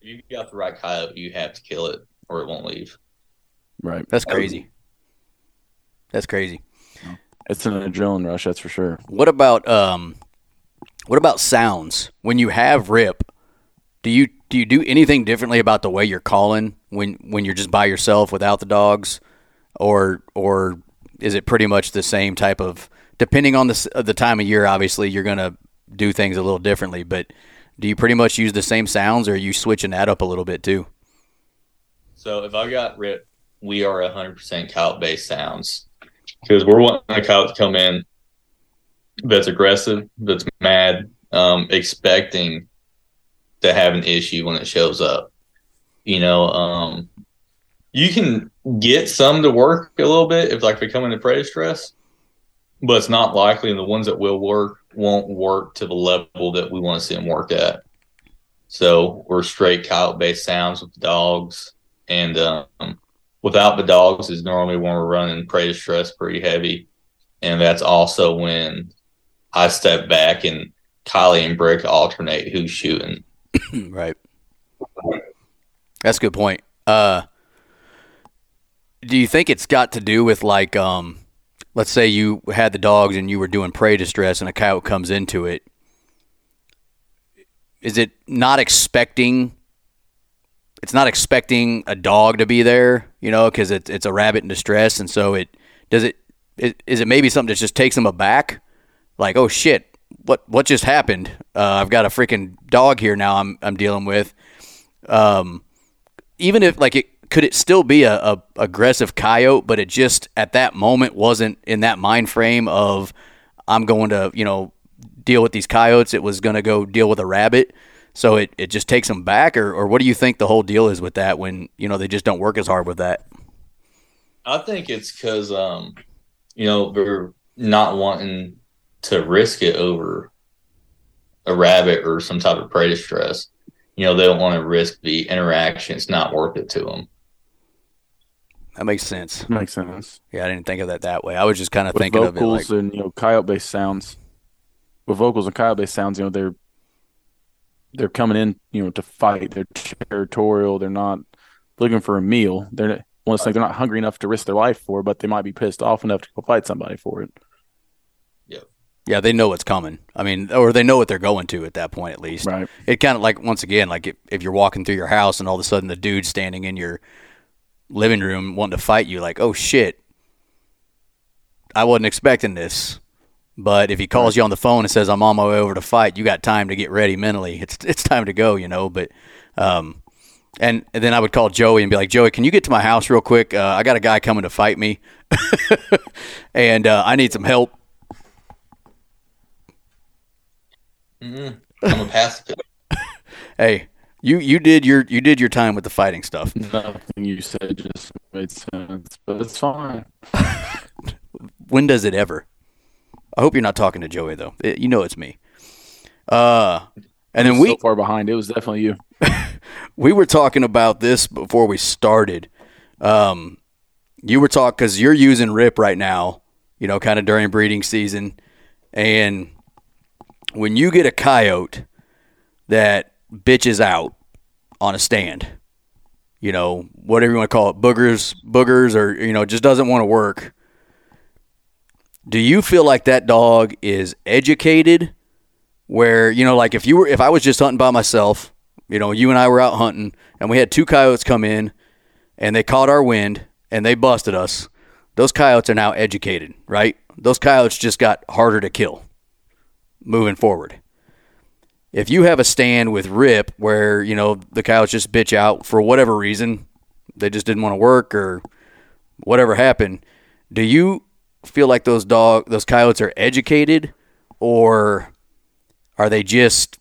You got the right coyote, you have to kill it or it won't leave. Right. That's crazy. That's crazy. It's an adrenaline rush, that's for sure. What about um, what about sounds? When you have rip, do you do you do anything differently about the way you're calling when when you're just by yourself without the dogs, or or is it pretty much the same type of? Depending on the the time of year, obviously you're gonna do things a little differently. But do you pretty much use the same sounds, or are you switching that up a little bit too? So if I got rip, we are 100% coyote based sounds because we're wanting a coyote to come in that's aggressive, that's mad, um, expecting to have an issue when it shows up. You know, um, you can get some to work a little bit if like they come into prey stress, but it's not likely. And the ones that will work won't work to the level that we want to see them work at. So we're straight coyote based sounds with the dogs and um, without the dogs is normally when we're running prey distress pretty heavy, and that's also when I step back and Kylie and Brick alternate who's shooting. right. That's a good point. Uh, do you think it's got to do with like, um, let's say you had the dogs and you were doing prey distress and a coyote comes into it? Is it not expecting? It's not expecting a dog to be there, you know, because it's it's a rabbit in distress, and so it does it. Is, is it maybe something that just takes them aback? Like, oh shit, what what just happened? Uh, I've got a freaking dog here now. I'm I'm dealing with. Um, even if like it could it still be a, a aggressive coyote, but it just at that moment wasn't in that mind frame of I'm going to you know deal with these coyotes. It was going to go deal with a rabbit. So it, it just takes them back, or, or what do you think the whole deal is with that when you know they just don't work as hard with that? I think it's because um, you know they're not wanting to risk it over a rabbit or some type of prey distress. You know they don't want to risk the interaction; it's not worth it to them. That makes sense. Makes sense. Yeah, I didn't think of that that way. I was just kind of With thinking of it vocals like, and you know coyote based sounds, with vocals and coyote based sounds, you know they're they're coming in, you know, to fight. They're territorial. They're not looking for a meal. They're one of those things they're not hungry enough to risk their life for, but they might be pissed off enough to go fight somebody for it. Yeah, they know what's coming. I mean, or they know what they're going to at that point at least. Right. It kind of like once again, like if, if you're walking through your house and all of a sudden the dude's standing in your living room wanting to fight you, like, oh shit, I wasn't expecting this. But if he calls you on the phone and says, "I'm on my way over to fight," you got time to get ready mentally. It's it's time to go, you know. But um, and, and then I would call Joey and be like, "Joey, can you get to my house real quick? Uh, I got a guy coming to fight me, and uh, I need some help." Mm-mm. I'm a pacifist. Hey, you you did your you did your time with the fighting stuff. Nothing you said just made sense, but it's fine. When does it ever? I hope you're not talking to Joey though. It- you know it's me. Uh, and then we so far behind. It was definitely you. we were talking about this before we started. Um, you were talking because you're using Rip right now, you know, kind of during breeding season, and when you get a coyote that bitches out on a stand, you know, whatever you want to call it, boogers, boogers, or you know, just doesn't want to work. Do you feel like that dog is educated? Where you know, like if you were, if I was just hunting by myself, you know, you and I were out hunting and we had two coyotes come in and they caught our wind and they busted us. Those coyotes are now educated, right? Those coyotes just got harder to kill moving forward. If you have a stand with Rip where, you know, the cows just bitch out for whatever reason, they just didn't want to work or whatever happened, do you feel like those dog those coyotes are educated or are they just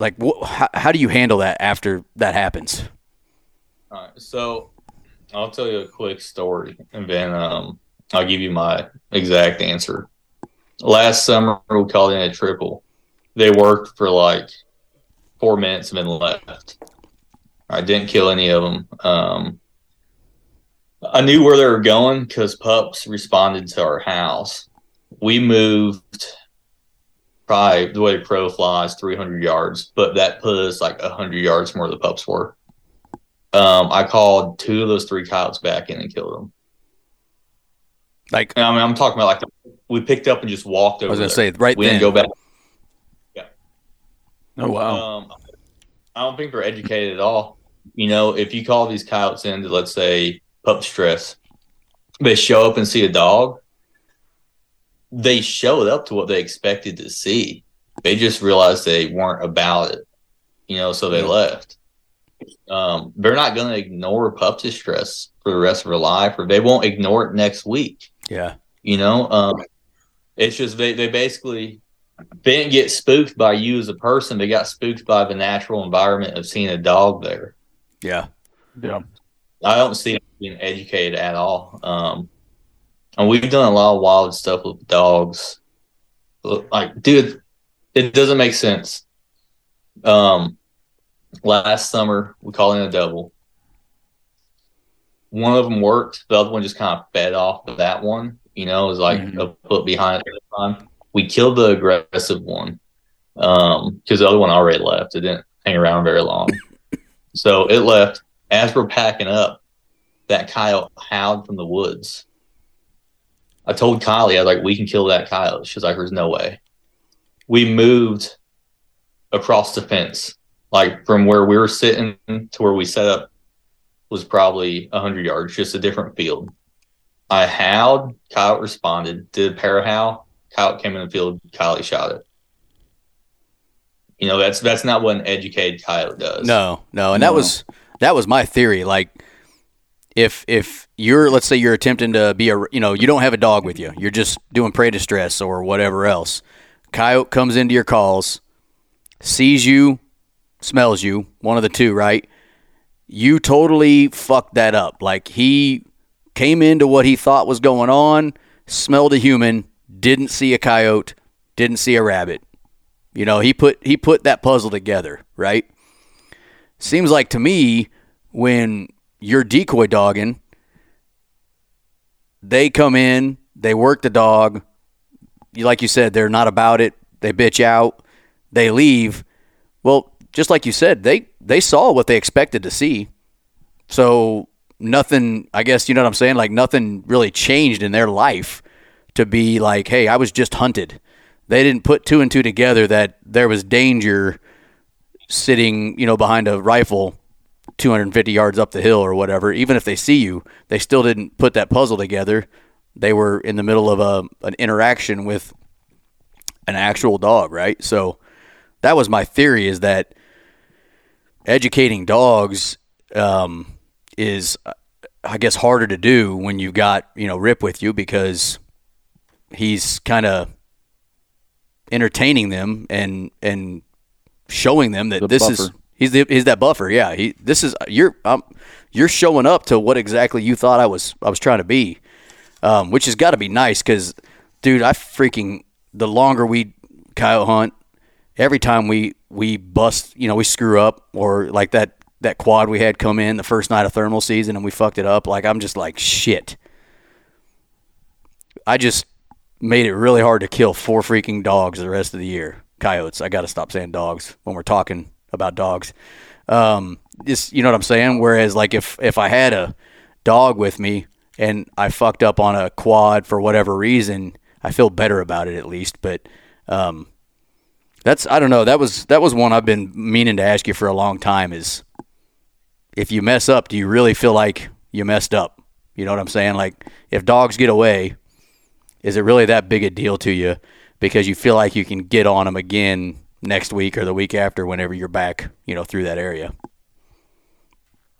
like wh- how, how do you handle that after that happens All right, so I'll tell you a quick story, and then um, I'll give you my exact answer. Last summer, we called in a triple. They worked for like four minutes and then left. I didn't kill any of them. Um, I knew where they were going because pups responded to our house. We moved probably the way a crow flies 300 yards, but that put us like 100 yards from where the pups were. Um, I called two of those three coyotes back in and killed them. Like And I mean, I'm talking about like we picked up and just walked over. I was gonna there. say, right we then. didn't go back. Yeah. Oh wow. Um, I don't think they're educated at all. You know, if you call these coyotes into, let's say, pup stress, they show up and see a dog. They showed up to what they expected to see. They just realized they weren't about it. You know, so they Yeah. left. Um, they're not going to ignore pup distress for the rest of their life, or they won't ignore it next week. yeah, You know, um, it's just they, they basically didn't get spooked by you as a person. They got spooked by the natural environment of seeing a dog there. yeah, yeah. I don't see them being educated at all. Um, and we've done a lot of wild stuff with dogs. Like, dude, it doesn't make sense. Um, last summer we called in a double. One of them worked. The other one just kind of fed off of that one. You know, it was like Mhm. a foot behind it at the time. We killed the aggressive one um, because the other one already left. It didn't hang around very long. so it left. As we're packing up, that coyote howled from the woods. I told Kylie, I was like, we can kill that coyote. She's like, there's no way. We moved across the fence, like from where we were sitting to where we set up was probably 100 yards, just a different field. I howled, coyote responded, did a para howl, coyote came in the field, Kylie shot it. You know, that's that's not what an educated coyote does. no, no, and that No. was that was my theory. Like, if if you're let's say you're attempting to be a you know you don't have a dog with you, you're just doing prey distress or whatever else. Coyote comes into your calls, sees you, smells you, one of the two, right? You totally fucked that up. Like he came into what he thought was going on, smelled a human, didn't see a coyote, didn't see a rabbit. You know, he put he put that puzzle together, right? Seems like to me when you're decoy dogging, they come in, they work the dog. Like you said, they're not about it. They bitch out, they leave. Well, just like you said, they they saw what they expected to see. So nothing, I guess you know what I'm saying, like nothing really changed in their life to be like, "Hey, I was just hunted." They didn't put two and two together that there was danger sitting, you know, behind a rifle 250 yards up the hill or whatever. Even if they see you, they still didn't put that puzzle together. They were in the middle of a an interaction with an actual dog, right? So that was my theory is that educating dogs um, is, uh, I guess, harder to do when you've got you know Rip with you because he's kind of entertaining them and and showing them that The this is he's the, he's that buffer. Yeah, he this is you're um, you're showing up to what exactly you thought I was I was trying to be, um, which has got to be nice because, dude, I freaking the longer we coyote hunt, every time we we bust, you know, we screw up or like that that quad we had come in the first night of thermal season and we fucked it up. Like I'm just like shit. I just made it really hard to kill four freaking dogs the rest of the year. Coyotes. I got to stop saying dogs when we're talking about dogs. Um, just you know what I'm saying. Whereas like if if I had a dog with me and I fucked up on a quad for whatever reason, I feel better about it at least. But um, that's I don't know. That was that was one I've been meaning to ask you for a long time. Is if you mess up, do you really feel like you messed up? You know what I'm saying? Like if dogs get away, is it really that big a deal to you because you feel like you can get on them again next week or the week after whenever you're back, you know, through that area?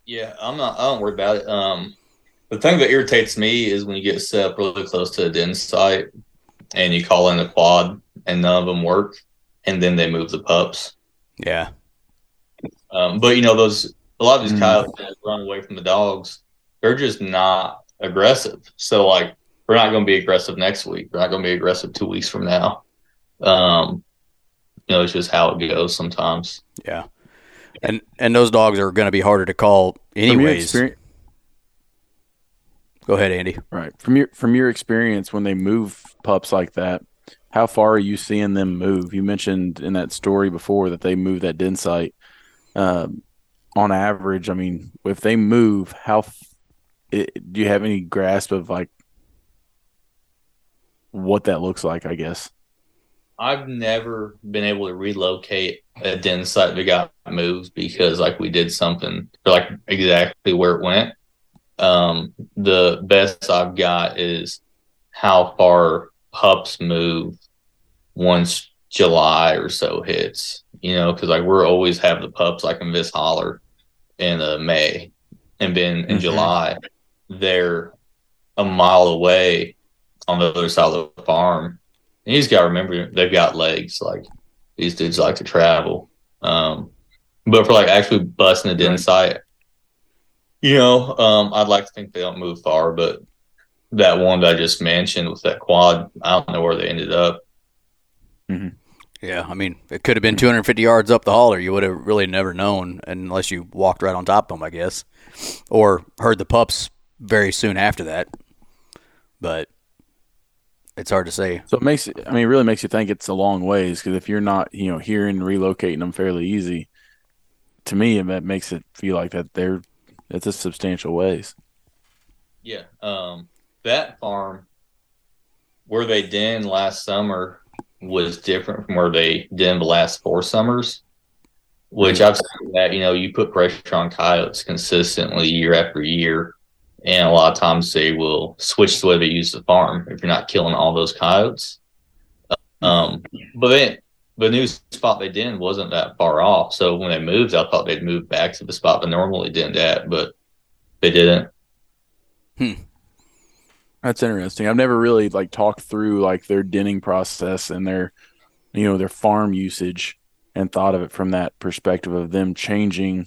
Yeah, I'm not. I don't worry about it. Um, the thing that irritates me is when you get set up really close to a den site and you call in the quad and none of them work, and then they move the pups. Yeah. Um, but you know those a lot of these Mhm. coyotes that run away from the dogs, they're just not aggressive. So like we're not going to be aggressive next week. We're not going to be aggressive two weeks from now. Um, you know, it's just how it goes sometimes. Yeah, and and those dogs are going to be harder to call anyways. Go ahead, Andy. Right from your from your experience when they move pups like that, how far are you seeing them move? You mentioned in that story before that they move that den site. Um, on average, I mean, if they move, how it, do you have any grasp of like what that looks like? I guess. I've never been able to relocate a den site that got moved because like we did something like exactly where it went. Um, the best I've got is how far pups move once July or so hits. You know, because like we're always have the pups like in this holler in uh, May, and then in mm-hmm. July they're a mile away on the other side of the farm. And you just got to remember they've got legs. Like these dudes like to travel. Um, but for like actually busting a den right. site, you know, um, I'd like to think they don't move far, but that one that I just mentioned with that quad, I don't know where they ended up. Mm-hmm. Yeah, I mean, it could have been 250 yards up the holler. You would have really never known unless you walked right on top of them, I guess, or heard the pups very soon after that. But it's hard to say. So it makes I mean, it really makes you think it's a long ways because if you're not, you know, hearing relocating them fairly easy, to me, that makes it feel like that they're it's a substantial ways. Yeah, um, that farm where they den last summer was different from where they den the last four summers. Which I've seen that you know you put pressure on coyotes consistently year after year, and a lot of times they will switch the way they use the farm if you're not killing all those coyotes. Um, but then the new spot they did wasn't that far off. So when they moved, I thought they'd move back to the spot they normally did at, but they didn't. Hmm. That's interesting. I've never really like talked through like their denning process and their, you know, their farm usage and thought of it from that perspective of them changing.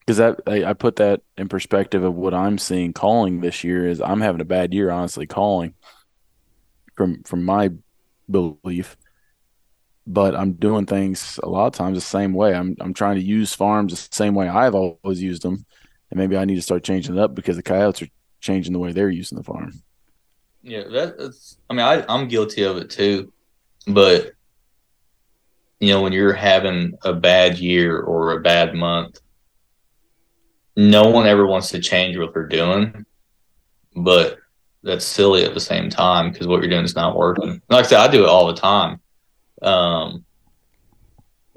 Because that I, I, put that in perspective of what I'm seeing calling this year is I'm having a bad year honestly calling from from my belief. But I'm doing things a lot of times the same way. I'm I'm trying to use farms the same way I've always used them. And maybe I need to start changing it up because the coyotes are changing the way they're using the farm yeah that's I mean I, I'm guilty of it too but you know when you're having a bad year or a bad month no one ever wants to change what they're doing, but that's silly at the same time because what you're doing is not working. Like I said, I do it all the time. Um,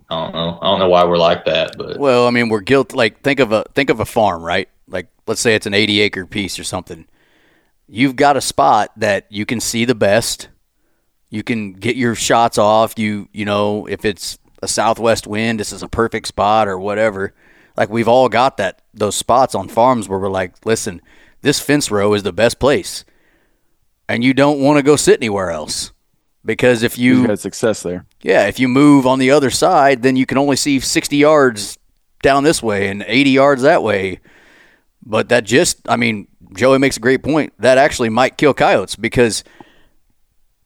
I don't know. I don't know why we're like that, but well, I mean, we're guilty. Like think of a think of a farm, right? Like let's say it's an 80 acre piece or something. You've got a spot that you can see the best. You can get your shots off. You you know if it's a southwest wind, this is a perfect spot or whatever like we've all got that those spots on farms where we're like, listen, this fence row is the best place, and you don't want to go sit anywhere else because if you You've had success there, yeah, if you move on the other side, then you can only see sixty yards down this way and eighty yards that way. But that just, I mean, Joey makes a great point. That actually might kill coyotes because,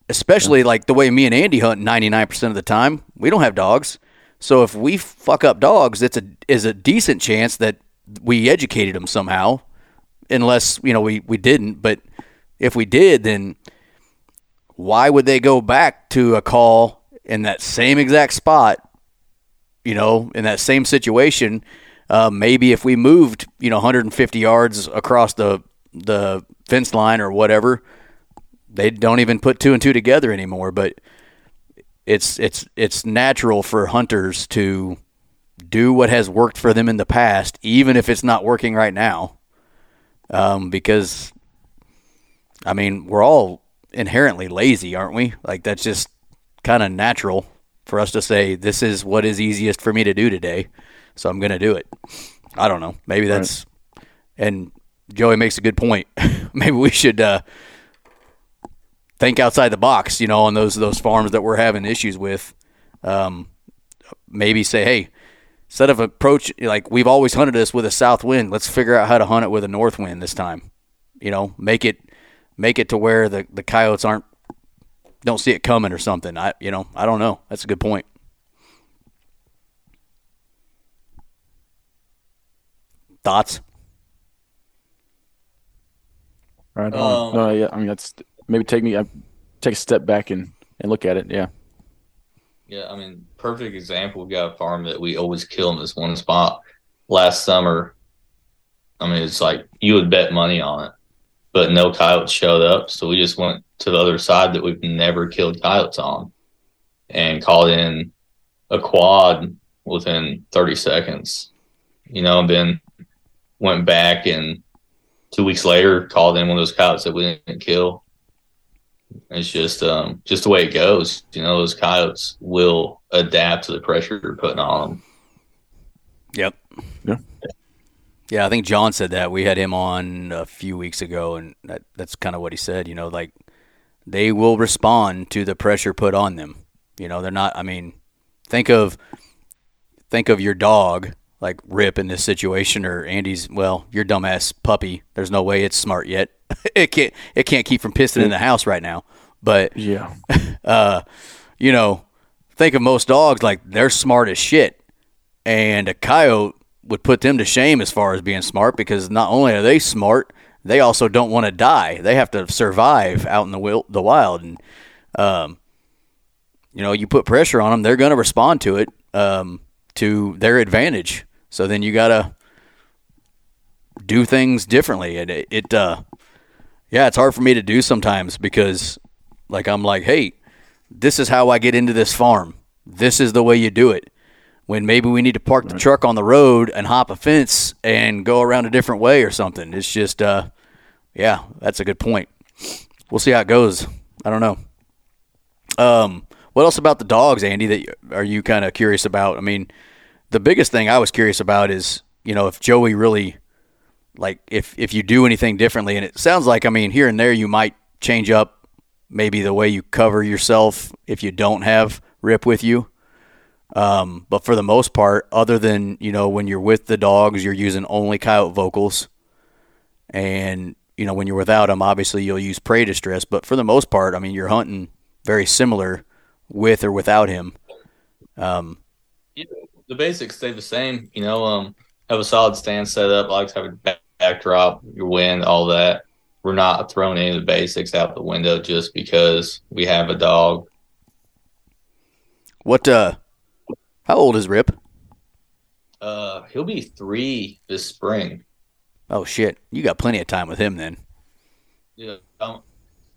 especially like the way me and Andy hunt ninety nine percent of the time, we don't have dogs. So if we fuck up dogs, it's a is a decent chance that we educated them somehow, unless you know we we didn't. But if we did, then why would they go back to a call in that same exact spot? You know, in that same situation, uh, maybe if we moved, you know, 150 yards across the the fence line or whatever, they don't even put two and two together anymore. But it's it's it's natural for hunters to do what has worked for them in the past, even if it's not working right now. Um, because I mean, we're all inherently lazy, aren't we? Like that's just kind of natural for us to say this is what is easiest for me to do today, so I'm going to do it. I don't know. Maybe that's right. and Joey makes a good point. Maybe we should uh, think outside the box, you know, on those those farms that we're having issues with. Um, maybe say, hey, instead of approach like we've always hunted this with a south wind, let's figure out how to hunt it with a north wind this time. You know, make it make it to where the the coyotes aren't don't see it coming or something. I you know I don't know. That's a good point. Thoughts? Right on. Um, no, yeah. I mean, that's maybe take me, uh, take a step back and, and look at it. Yeah. Yeah, I mean, perfect example. We got a farm that we always kill in this one spot. Last summer, I mean, it's like you would bet money on it, but no coyotes showed up. So we just went to the other side that we've never killed coyotes on and called in a quad within 30 seconds, you know, and then went back and two weeks later called in one of those coyotes that we didn't kill. It's just um just the way it goes. You know, those coyotes will adapt to the pressure you're putting on them. Yep. Yeah. Yeah, I think John said that. We had him on a few weeks ago, and that, that's kind of what he said. You know, like they will respond to the pressure put on them. You know, they're not. I mean, think of think of your dog like Rip in this situation, or Andy's. Well, your dumbass puppy. There's no way it's smart yet. it can't. It can't keep from pissing in the house right now. But Yeah. uh, you know, think of most dogs like they're smart as shit, and a coyote would put them to shame as far as being smart because not only are they smart, they also don't want to die. They have to survive out in the wil- the wild, and um, you know, you put pressure on them, they're going to respond to it um, to their advantage. So then you gotta do things differently, and it, it uh, yeah, it's hard for me to do sometimes because like I'm like, hey, this is how I get into this farm. This is the way you do it. When maybe we need to park the truck on the road and hop a fence and go around a different way or something. It's just, uh, yeah, that's a good point. We'll see how it goes. I don't know. Um, what else about the dogs, Andy? That are you kind of curious about? I mean, the biggest thing I was curious about is, you know, if Joey really like if if you do anything differently and it sounds like i mean here and there you might change up maybe the way you cover yourself if you don't have rip with you. Um, but for the most part other than you know when you're with the dogs you're using only coyote vocals. And you know when you're without them obviously you'll use prey distress but for the most part i mean you're hunting very similar with or without him. Um, The basics stay the same. You know, um, have a solid stand set up. I like to have a back- backdrop, your wind, all that. We're not throwing any of the basics out the window just because we have a dog. what uh how old is rip Uh, he'll be three this spring. oh shit you got plenty of time with him then Yeah, um,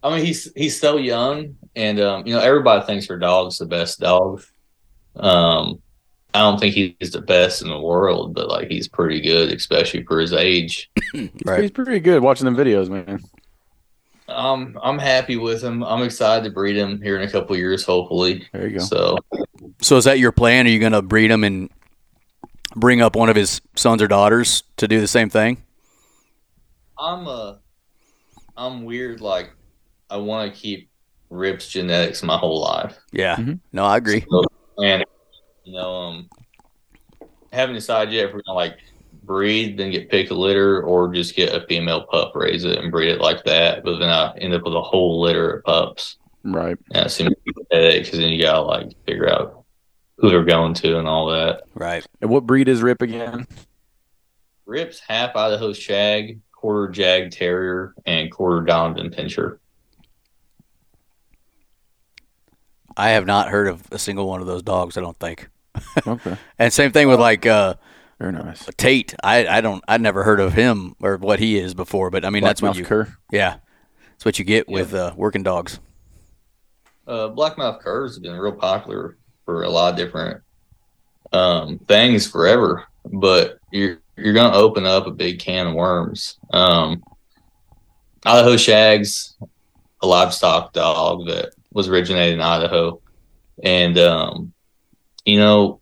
I mean he's he's so young, and um, you know everybody thinks their dog's the best dog. Um, I don't think he's the best in the world, but like he's pretty good, especially for his age. right He's pretty good watching them videos, man. Um, I'm happy with him. I'm excited to breed him here in a couple years, hopefully. There you go. So So is that your plan? Are you going to breed him and bring up one of his sons or daughters to do the same thing? I'm uh I'm weird. Like I want to keep Rip's genetics my whole life, Yeah. Mhm. No, I agree. and you know, um, haven't decided yet if we're gonna like breed, then get pick a litter, or just get a female pup, raise it, and breed it like that. But then I end up with a whole litter of pups. Right. Yeah, it seems to be a headache because then you gotta like figure out who they're going to and all that. Right. And what breed is Rip again? Rip's half Idaho Shag, quarter Jagd Terrier, and quarter Donovan Pinscher. I have not heard of a single one of those dogs, I don't think. Okay. And same thing with like uh, Very nice. Tate. I, I don't I'd never heard of him or what he is before, but I mean that's what you cur. Yeah. That's what you get with uh, working dogs. uh, blackmouth curs have been real popular for a lot of different um, things forever, but you're you're gonna open up a big can of worms. Um, Idaho Shags, a livestock dog that was originated in Idaho, and um, you know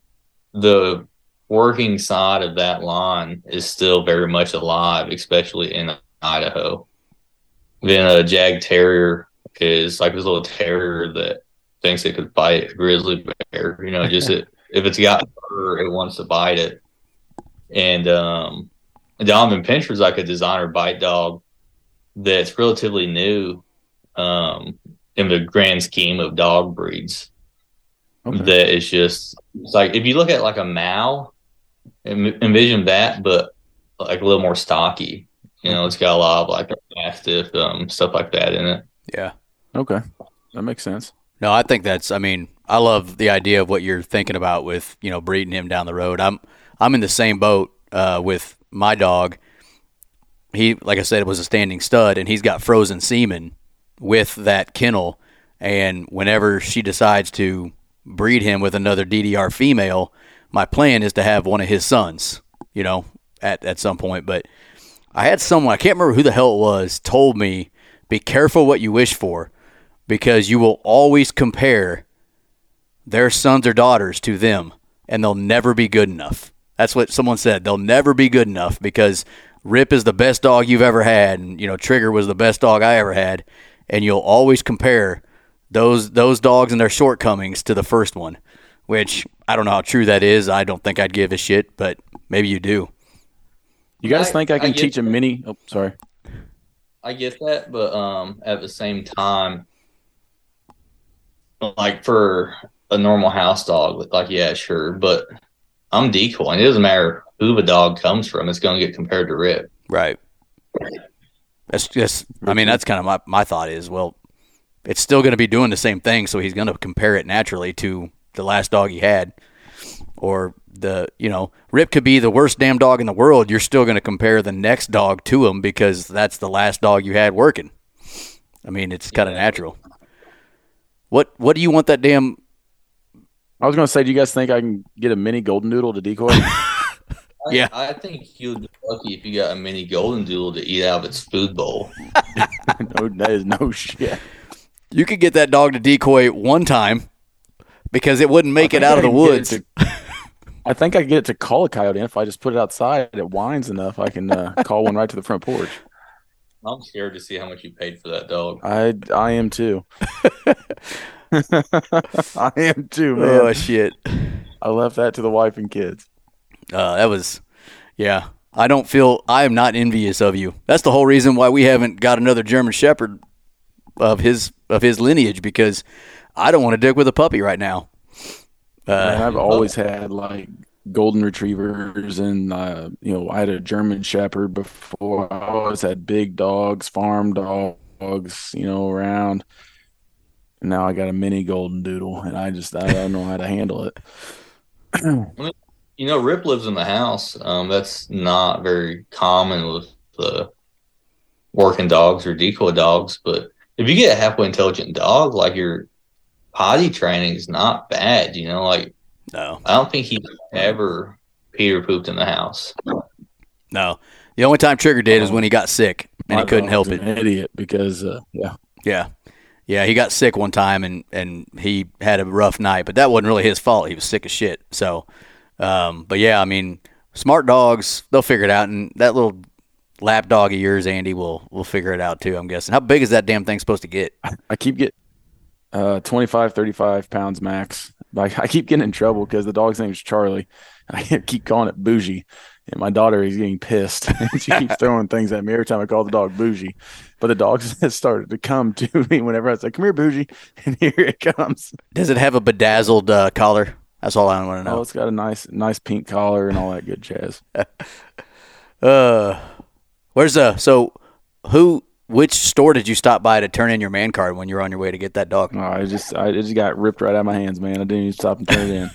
the working side of that line is still very much alive, especially in Idaho. Then a Jagd Terrier is like this little terrier that thinks it could bite a grizzly bear. You know, just it, if it's got fur, it wants to bite it. And um, Donovan Pinscher's like a designer bite dog. that's relatively new um, in the grand scheme of dog breeds. Okay. That is just it's like if you look at like a Mao, en- envision that, but like a little more stocky. You know, it's got a lot of like mastiff um, stuff like that in it. Yeah. Okay, that makes sense. No, I think that's. I mean, I love the idea of what you're thinking about with you know breeding him down the road. I'm I'm in the same boat uh, with my dog. He, like I said, was a standing stud, and he's got frozen semen with that kennel. And whenever she decides to breed him with another DDR female, my plan is to have one of his sons. You know, at at some point. But I had someone I can't remember who the hell it was told me, be careful what you wish for because you will always compare their sons or daughters to them and they'll never be good enough. That's what someone said. They'll never be good enough because Rip is the best dog you've ever had and you know Trigger was the best dog I ever had and you'll always compare those those dogs and their shortcomings to the first one, which I don't know how true that is. I don't think I'd give a shit, but maybe you do. You guys I- think I I can get teach a mini? Oh, sorry. I get that, but um, at the same time, like for a normal house dog, like yeah, sure, but I'm decoying. It doesn't matter who the dog comes from; it's going to get compared to Rip. Right. That's just. I mean, that's kind of my my thought is well, it's still going to be doing the same thing, so he's going to compare it naturally to the last dog he had, or the you know Rip could be the worst damn dog in the world. You're still going to compare the next dog to him because that's the last dog you had working. I mean, it's kind of Yeah. natural. What What do you want that damn? I was going to say, do you guys think I can get a mini golden doodle to decoy? Yeah. I think you'll be lucky if you got a mini golden doodle to eat out of its food bowl. no, that is no shit. You could get that dog to decoy one time because it wouldn't make it think out of the can get it woods. to- I think I can get it to call a coyote. in If I just put it outside, it whines enough. I can uh, call one right to the front porch. I'm scared to see how much you paid for that dog. I I am too. I am too, man. Oh shit. I left that to the wife and kids. Uh, that was, yeah. I don't feel I am not envious of you. That's the whole reason why we haven't got another German Shepherd of his of his lineage because I don't want to dig with a puppy right now. Man, Uh, I've always had like golden retrievers and uh, you know I had a German Shepherd before. I always had big dogs, farm dogs, you know, around. And now I got a mini golden doodle, and I just I don't know how to handle it. You know, Rip lives in the house. Um, that's not very common with the working dogs or decoy dogs. But if you get a halfway intelligent dog, like your potty training is not bad. You know, like no, I don't think he ever Peter pooped in the house. no. The only time Trigger did is when he got sick and he couldn't help dog's it. Idiot, because uh, yeah, Yeah. Yeah, he got sick one time and, and he had a rough night, but that wasn't really his fault. He was sick as shit. So, um, but yeah, I mean, smart dogs, they'll figure it out. And that little lap dog of yours, Andy, will will figure it out too, I'm guessing. How big is that damn thing supposed to get? I keep getting uh 25, 35 pounds max. Like I keep getting in trouble because the dog's name is Charlie. I keep calling it Bougie. And my daughter is getting pissed. she keeps throwing things at me every time I call the dog Bougie. But the dog has started to come to me whenever I say, Come here, Bougie. And here it comes. Does it have a bedazzled uh, collar? That's all I want to know. Oh, it's got a nice nice pink collar and all that good jazz. Uh, where's the So, who? Which store did you stop by to turn in your man card when you were on your way to get that dog? Oh, I just I just got ripped right out of my hands, man. I didn't even stop and turn it in.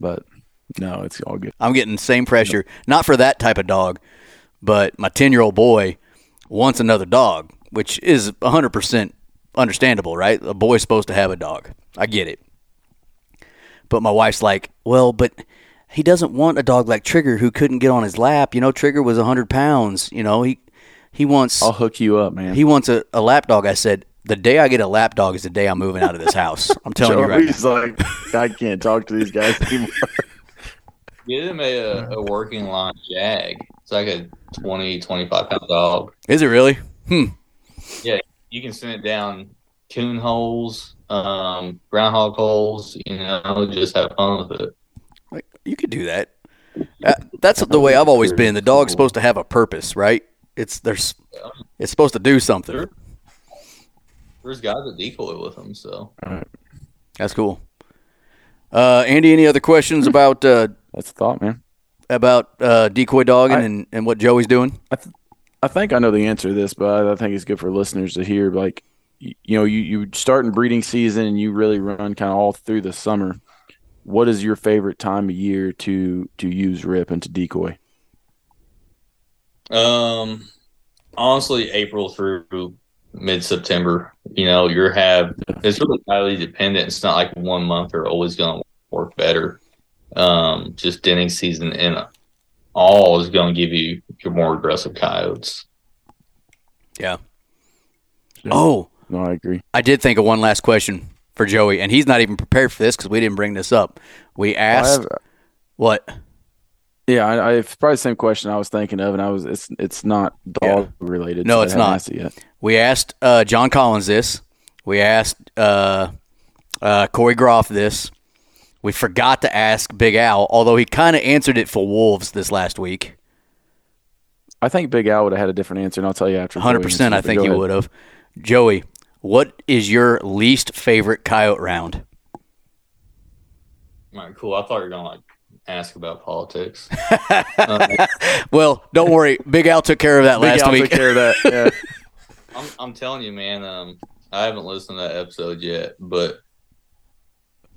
but no, it's all good. I'm getting the same pressure, not for that type of dog, but my 10 year old boy wants another dog, which is 100% understandable, right? A boy's supposed to have a dog. I get it. But my wife's like, well, but he doesn't want a dog like Trigger who couldn't get on his lap. You know, Trigger was 100 pounds. You know, he, he wants. I'll hook you up, man. He wants a, a lap dog. I said, the day I get a lap dog is the day I'm moving out of this house. I'm telling you right now. Charlie's like, I can't talk to these guys anymore. Get him a, a working line jag. It's like a 20, 25 pound dog. Is it really? Hmm. Yeah, you can send it down coon holes, um, groundhog holes, you know, just have fun with it. Like, you could do that. Uh, that's the way I've always been. The dog's supposed to have a purpose, right? It's there's it's supposed to do something. Sure. There's guys that decoy with them, so That's cool. Uh, Andy, any other questions about uh, That's the thought, man. about uh, decoy dogging I- and, and what Joey's doing? I think I know the answer to this, but I think it's good for listeners to hear. Like, y- you know, you, you start in breeding season and you really run kind of all through the summer. What is your favorite time of year to to use rip and to decoy? Um, honestly, April through mid September. You know, you're have it's really highly dependent. It's not like one month are always going to work better. Um, just denning season in all is going to give you your more aggressive coyotes. Yeah. Yeah. Oh, No, I agree. I did think of one last question for Joey, and he's not even prepared for this because we didn't bring this up. We asked have- what? yeah, I, I it's probably the same question I was thinking of, and I was it's it's not dog related. No, so it's haven't asked it yet. We asked uh, John Collins this. We asked uh, uh, Corey Groff this. We forgot to ask Big Al, although he kind of answered it for Wolves this last week. I think Big Al would have had a different answer, and I'll tell you after. Hundred percent, I think he would have. Joey, what is your least favorite coyote round? All right, cool. I thought you were going to like ask about politics. Uh, Well, don't worry, Big Al took care of that Big last Al week. took care of that. Yeah. I'm, I'm telling you, man. Um, I haven't listened to that episode yet, but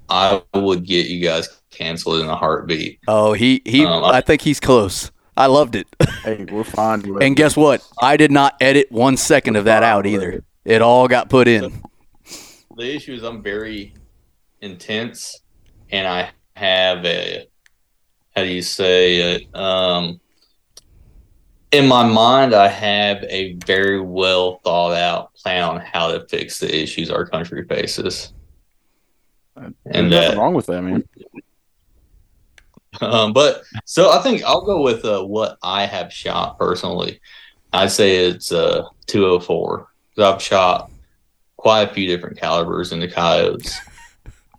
I would get you guys canceled in a heartbeat. Oh, he he. Um, I think he's close. I loved it. hey, we're fine. And guess what? I did not edit one second of that out either. It all got put in. The issue is I'm very intense, and I have a how do you say it? Um, in my mind, I have a very well thought out plan on how to fix the issues our country faces. There's And nothing that, wrong with that, man. um, but so I think I'll go with uh, what I have shot personally. I'd say it's uh 204. I've shot quite a few different calibers in the coyotes.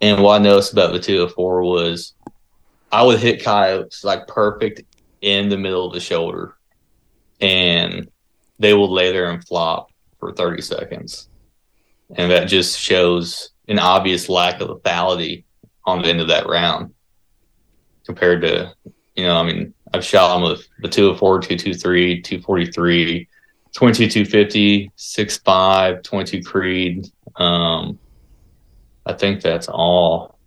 And what I noticed about the 204 was I would hit coyotes like perfect in the middle of the shoulder. And they will lay there and flop for 30 seconds. And that just shows an obvious lack of lethality on the end of that round compared to, you know, I mean, I've shot them with the 204, 223, 243, 22, 250, 6.5, 22 Creed. Um, I think that's all.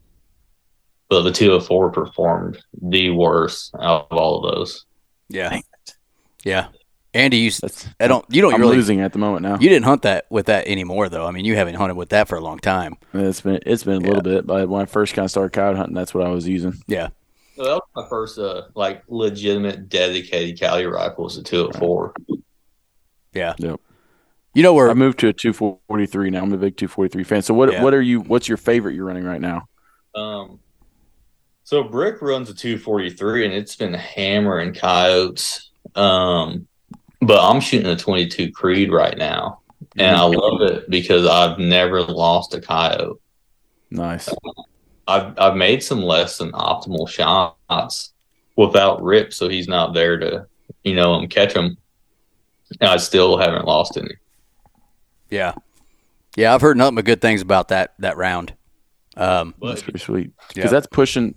But the 204 performed the worst out of all of those. Yeah, yeah. Andy, you, That's I don't, you don't I'm really, losing at the moment now. you didn't hunt that with that anymore, though. I mean, you haven't hunted with that for a long time. It's been it's been a little bit, but when I first kind of started coyote hunting, that's what I was using. Yeah, So that was my first, uh, like, legitimate dedicated Cali rifle was the 204. Yeah. Yep. You know where? I moved to a 243 now. I'm a big 243 fan. So what Yeah. what are you? What's your favorite you're running right now? Um, so Brick runs a 243 and it's been hammering coyotes. Um, but I'm shooting a 22 Creed right now, and I love it because I've never lost a coyote. Nice. I've I've made some less than optimal shots without Rip, so he's not there to you know um, catch them. And I still haven't lost any. yeah, yeah. I've heard nothing but good things about that that round. Um, But That's pretty sweet. Yeah. Because that's pushing.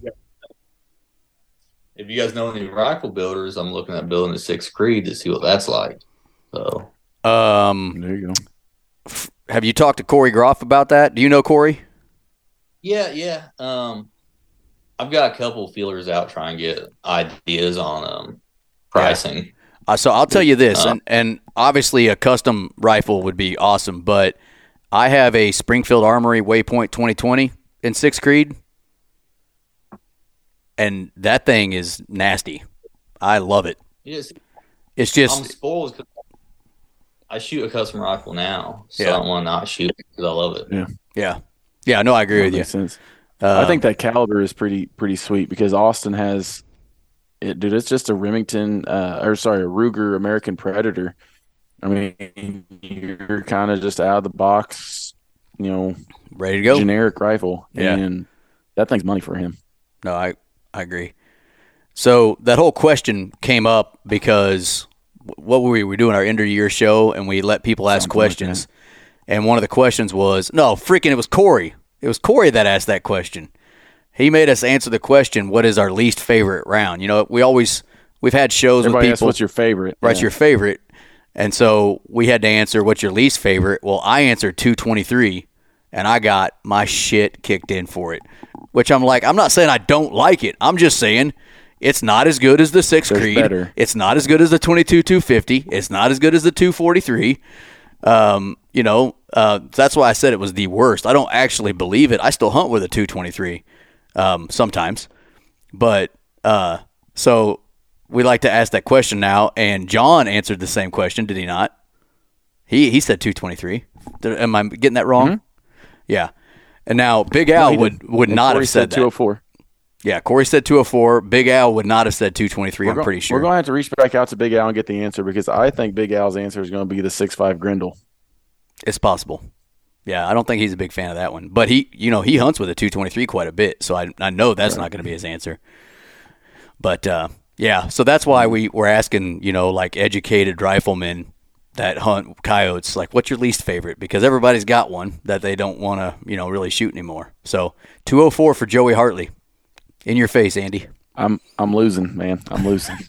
if you guys know any rifle builders, I'm looking at building a six Creed to see what that's like. So um, There you go. have you talked to Corey Groff about that? Do you know Corey? Yeah, yeah. Um, I've got a couple feelers out trying to get ideas on um pricing. Uh, so I'll tell you this, Uh, and, and obviously a custom rifle would be awesome, but I have a Springfield Armory Waypoint 2020 in Six Creed, and that thing is nasty. I love it. Yes, It's I'm just I shoot a custom rifle now, so Yeah. I don't want to not shoot because I love it. yeah, yeah. Yeah. No, I agree That with you. sense. Uh, I think that caliber is pretty pretty sweet because Austin has it, dude. It's just a Remington, uh, or sorry, a Ruger American Predator. I mean, you're kind of just out of the box, you know, ready to go. generic rifle, Yeah. and that thing's money for him. No, I I agree. So that whole question came up because what were we? We were doing our end of year show, and we let people ask Something like questions. and one of the questions was no, freaking, it was Corey. It was Corey that asked that question. He made us answer the question, "What is our least favorite round?" You know, we always we've had shows Everybody with asks people. what's your favorite. What's Yeah. your favorite? And so we had to answer what's your least favorite. Well, I answered 223 and I got my shit kicked in for it. Which I'm like, I'm not saying I don't like it. I'm just saying it's not as good as the 6 There's Creed. better. It's not as good as the 22 250. It's not as good as the 243. Um, you know, uh, that's why I said it was the worst. I don't actually believe it. I still hunt with a 223 um, sometimes. But uh, so we like to ask that question now, and John answered the same question, did he not? He he said 223. Did, am I getting that wrong? Yeah. And now Big Al he would would And not Corey have said that. 204. Yeah, Corey said 204. Big Al would not have said 223. I'm pretty sure. We're going to have to reach back out to Big Al and get the answer because I think Big Al's answer is going to be the six five Grendel. It's possible. Yeah, I don't think he's a big fan of that one. But he, you know, he hunts with a 223 quite a bit, so I, I know that's not going to be his answer. But uh, yeah, so that's why we were asking, you know, like educated riflemen that hunt coyotes, like, what's your least favorite? Because everybody's got one that they don't want to, you know, really shoot anymore. So 204 for Joey Hartley. In your face, Andy. I'm I'm losing, man. I'm losing.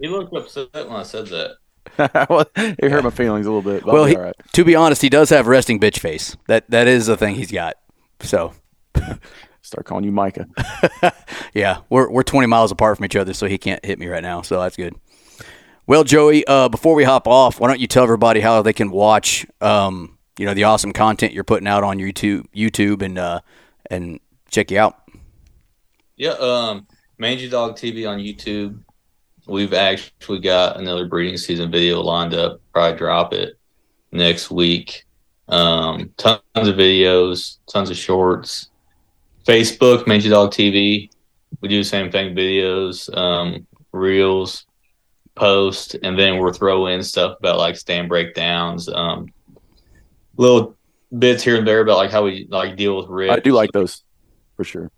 He looked upset when I said that. Well, it hurt my feelings a little bit. But well, be he, all right. to be honest, he does have resting bitch face. That that is a thing he's got. So Start calling you Micah. Yeah, we're we're 20 miles apart from each other, so he can't hit me right now. So that's good. Well, Joey, uh, before we hop off, why don't you tell everybody how they can watch, um, you know, the awesome content you're putting out on YouTube, YouTube, and uh, and check you out. Yeah, um, Mangy Dog TV on YouTube. We've actually got another breeding season video lined up. Probably drop it next week. Um, tons of videos, tons of shorts. Facebook, Mangy Dog TV. We do the same thing: videos, um, reels, post, and then we're throwing stuff about like stand breakdowns, um, little bits here and there about like how we like deal with risk. I do like those for sure.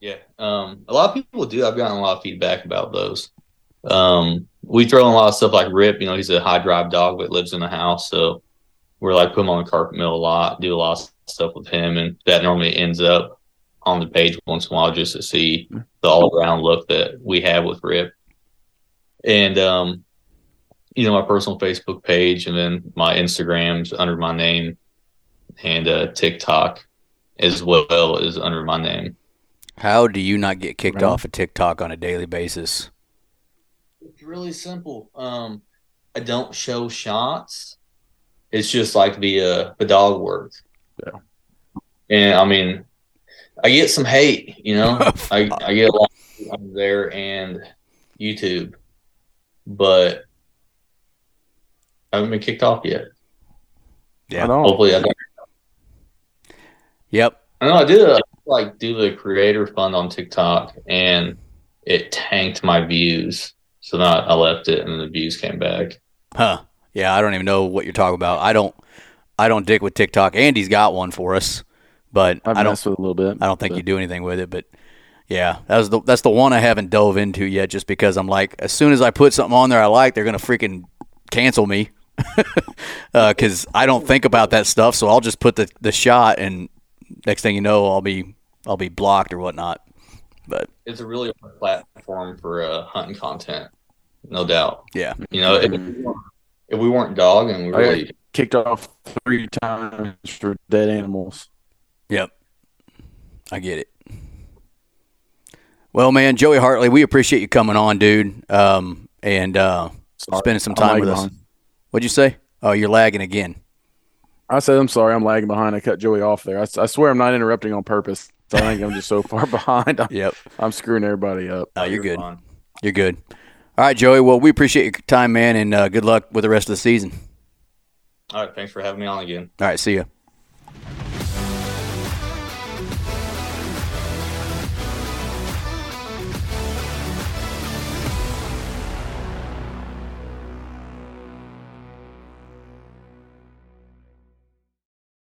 Yeah. Um, a lot of people do. I've gotten a lot of feedback about those. Um, we throw in a lot of stuff like Rip. You know, he's a high drive dog that lives in the house, so we're like put him on the carpet mill a lot, do a lot of stuff with him, and that normally ends up on the page once in a while just to see the all around look that we have with Rip. And um, you know, my personal Facebook page, and then my Instagrams under my name, and uh, TikTok as well is under my name. How do you not get kicked Right off of TikTok on a daily basis? It's really simple. Um, I don't show shots. It's just like the uh, the dog work. Yeah. And I mean, I get some hate. You know, I I get a lot on there and YouTube, but I haven't been kicked off yet. Yeah. I know. Hopefully, I don't. Yep. I know I did a, like do the creator fund on TikTok, and it tanked my views. So then I left it, and then the views came back. Huh. Yeah, I don't even know what you're talking about. I don't. I don't dick with TikTok. Andy's got one for us, but I've I don't. with it a little bit. I don't think but you do anything with it, but yeah, that was the that's the one I haven't dove into yet, just because I'm like, as soon as I put something on there I like, they're gonna freaking cancel me, uh, because I don't think about that stuff. So I'll just put the the shot, and next thing you know, I'll be I'll be blocked or whatnot. But it's a really hard platform for uh, hunting content, no doubt. yeah, You know, if, we weren't- if we weren't dogging, we I- really Kicked off three times for dead animals. yep, I get it. Well, man, Joey Hartley, we appreciate you coming on, dude, um, and uh, spending some time with us. behind. What'd you say? Oh, you're lagging again. I said I'm sorry. I'm lagging behind. I cut Joey off there. I, I swear I'm not interrupting on purpose. I think I'm just so far behind. I'm, Yep. I'm screwing everybody up. Oh, you're good. fine. You're good. All right, Joey. Well, we appreciate your time, man, and uh, good luck with the rest of the season. All right, thanks for having me on again. All right, see you.